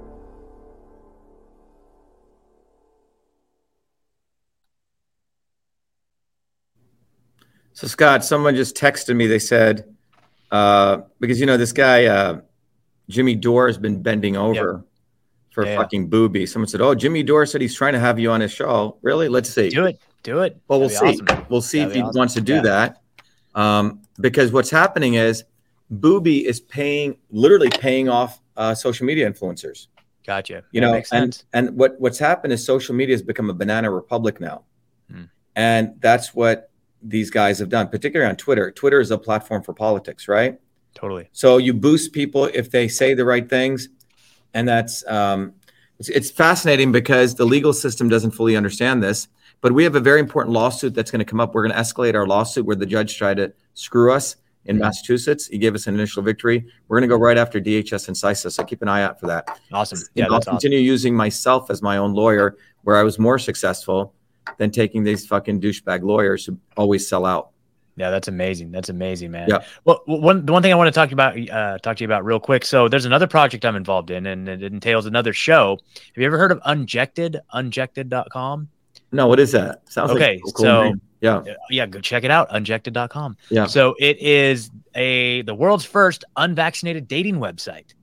So, Scott, someone just texted me. They said, uh, because, you know, this guy, uh, Jimmy Dore, has been bending over for Yeah, fucking booby. Someone said, Oh, Jimmy Dore said he's trying to have you on his show. Really? Let's see. Do it. Do it. Well, we'll see. awesome. We'll see That'd if he awesome. wants to do Yeah. that. Um, because what's happening is Booby is paying, literally paying off uh, social media influencers. Gotcha. You Yeah, know, makes and sense. and what what's happened is social media has become a banana republic now, Hmm. and that's what these guys have done, particularly on Twitter. Twitter is a platform for politics, right? Totally. So you boost people if they say the right things, and that's um, it's, it's fascinating because the legal system doesn't fully understand this. But we have a very important lawsuit that's going to come up. We're going to escalate our lawsuit where the judge tried to screw us in Massachusetts. He gave us an initial victory. We're going to go right after DHS and CISA. So keep an eye out for that. Awesome. Yeah, I'll awesome. continue using myself as my own lawyer, where I was more successful than taking these fucking douchebag lawyers who always sell out. Yeah, that's amazing. That's amazing, man. Yeah. Well, one the one thing I want to talk about uh, talk to you about real quick. So there's another project I'm involved in, and it entails another show. Have you ever heard of Unjected? Unjected.com. No, what is that? Sounds Okay, like a cool so- name. Yeah, Yeah, go check it out. Unjected.com. Yeah. So it is a the world's first unvaccinated dating website.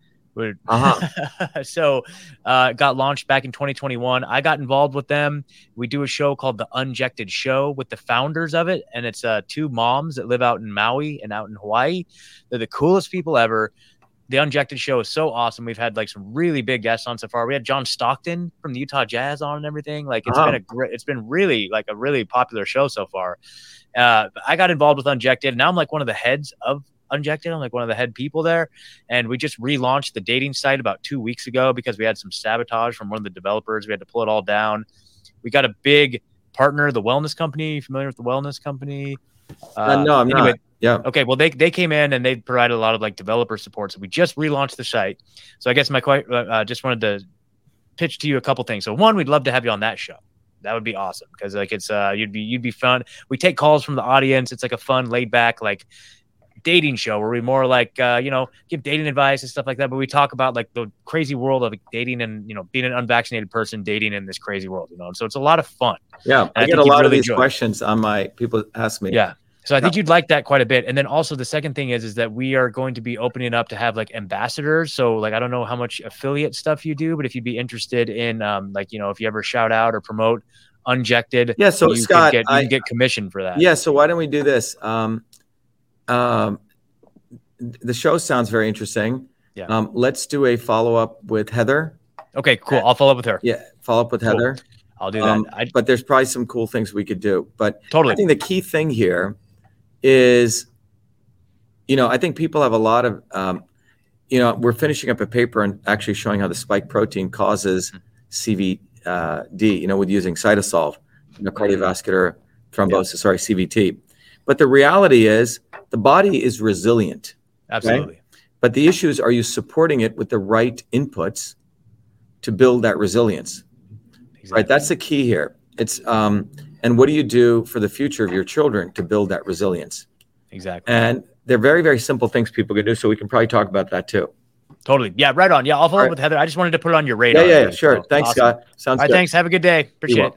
Uh-huh. so uh, got launched back in 2021. I got involved with them. We do a show called the Unjected Show with the founders of it, and it's uh, two moms that live out in Maui and out in Hawaii. They're the coolest people ever. The Unjected Show is so awesome. We've had like some really big guests on so far. We had John Stockton from the Utah Jazz on and everything. Like it's Uh-huh. been a great. It's been really like a really popular show so far. Uh, I got involved with Unjected. Now I'm like one of the heads of Unjected. I'm like one of the head people there. And we just relaunched the dating site about two weeks ago because we had some sabotage from one of the developers. We had to pull it all down. We got a big partner, the Wellness Company. You familiar with the Wellness Company? Uh, no, I'm not. Yeah. Okay, well they they came in and they provided a lot of like developer support. So we just relaunched the site. So I guess my question, uh, just wanted to pitch to you a couple things. So one, we'd love to have you on that show. That would be awesome because like it's uh you'd be you'd be fun. We take calls from the audience. It's like a fun, laid back like dating show where we more like uh, you know give dating advice and stuff like that but we talk about like the crazy world of dating and you know being an unvaccinated person dating in this crazy world you know so it's a lot of fun Yeah. I I get a lot of these enjoy it. questions on my people ask me. yeah so i think you'd like that quite a bit and then also the second thing is is that we are going to be opening up to have like ambassadors so like i don't know how much affiliate stuff you do but if you'd be interested in um like you know if you ever shout out or promote unjected Yeah. So you Scott, can get, you I, can get commission for that yeah. So why don't we do this? Um, um, the show sounds very interesting. Yeah. Um, let's do a follow up with Heather. okay cool i'll follow up with her Yeah. Follow up with Cool. Heather. I'll do that. Um, I but there's probably some cool things we could do. But totally. I think the key thing here is, you know, I think people have a lot of, um, you know, we're finishing up a paper and actually showing how the spike protein causes CVD, you know, with using cytosol, you know, cardiovascular thrombosis, sorry, CVT. But the reality is the body is resilient. Absolutely. But the issue is, are you supporting it with the right inputs to build that resilience? Exactly. Right. That's the key here. It's um, and what do you do for the future of your children to build that resilience? exactly. And they're very, very simple things people can do. So we can probably talk about that too. Totally. Yeah, right on. Yeah, I'll follow All up with Heather. I just wanted to put it on your radar. yeah, yeah, dude. sure. So, Thanks, awesome. Scott. Sounds All right, good. thanks. Have a good day. Appreciate it.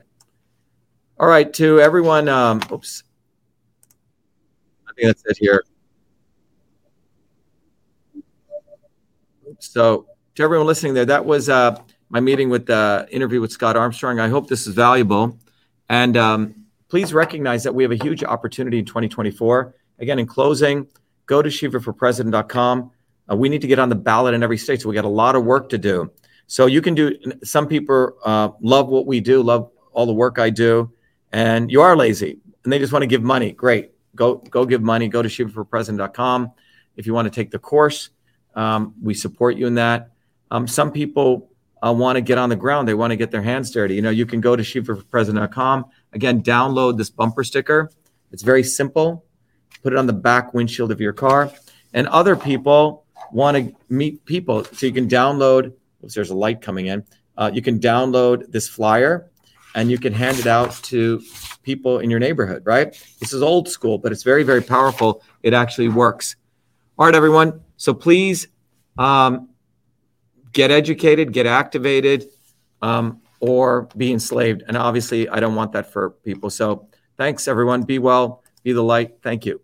All right, to everyone. Um, oops. I think that's it here. So, to everyone listening there, that was uh, my meeting with the uh, interview with Scott Armstrong. I hope this is valuable. And um, please recognize that we have a huge opportunity in 2024. Again, in closing, go to shivaforpresident.com. Uh, we need to get on the ballot in every state, so we got a lot of work to do. So you can do. Some people uh, love what we do, love all the work I do, and you are lazy and they just want to give money. Great, go go give money. Go to shivaforpresident.com if you want to take the course. Um, we support you in that. Um, some people uh, want to get on the ground. They want to get their hands dirty. You know, you can go to shivaforpresident.com. Again, download this bumper sticker. It's very simple. Put it on the back windshield of your car. And other people want to meet people. So you can download, oops, there's a light coming in. Uh, you can download this flyer and you can hand it out to people in your neighborhood, right? This is old school, but it's very, very powerful. It actually works. All right, everyone. So please um, get educated, get activated, um, or be enslaved. And obviously, I don't want that for people. So thanks, everyone. Be well, be the light. Thank you.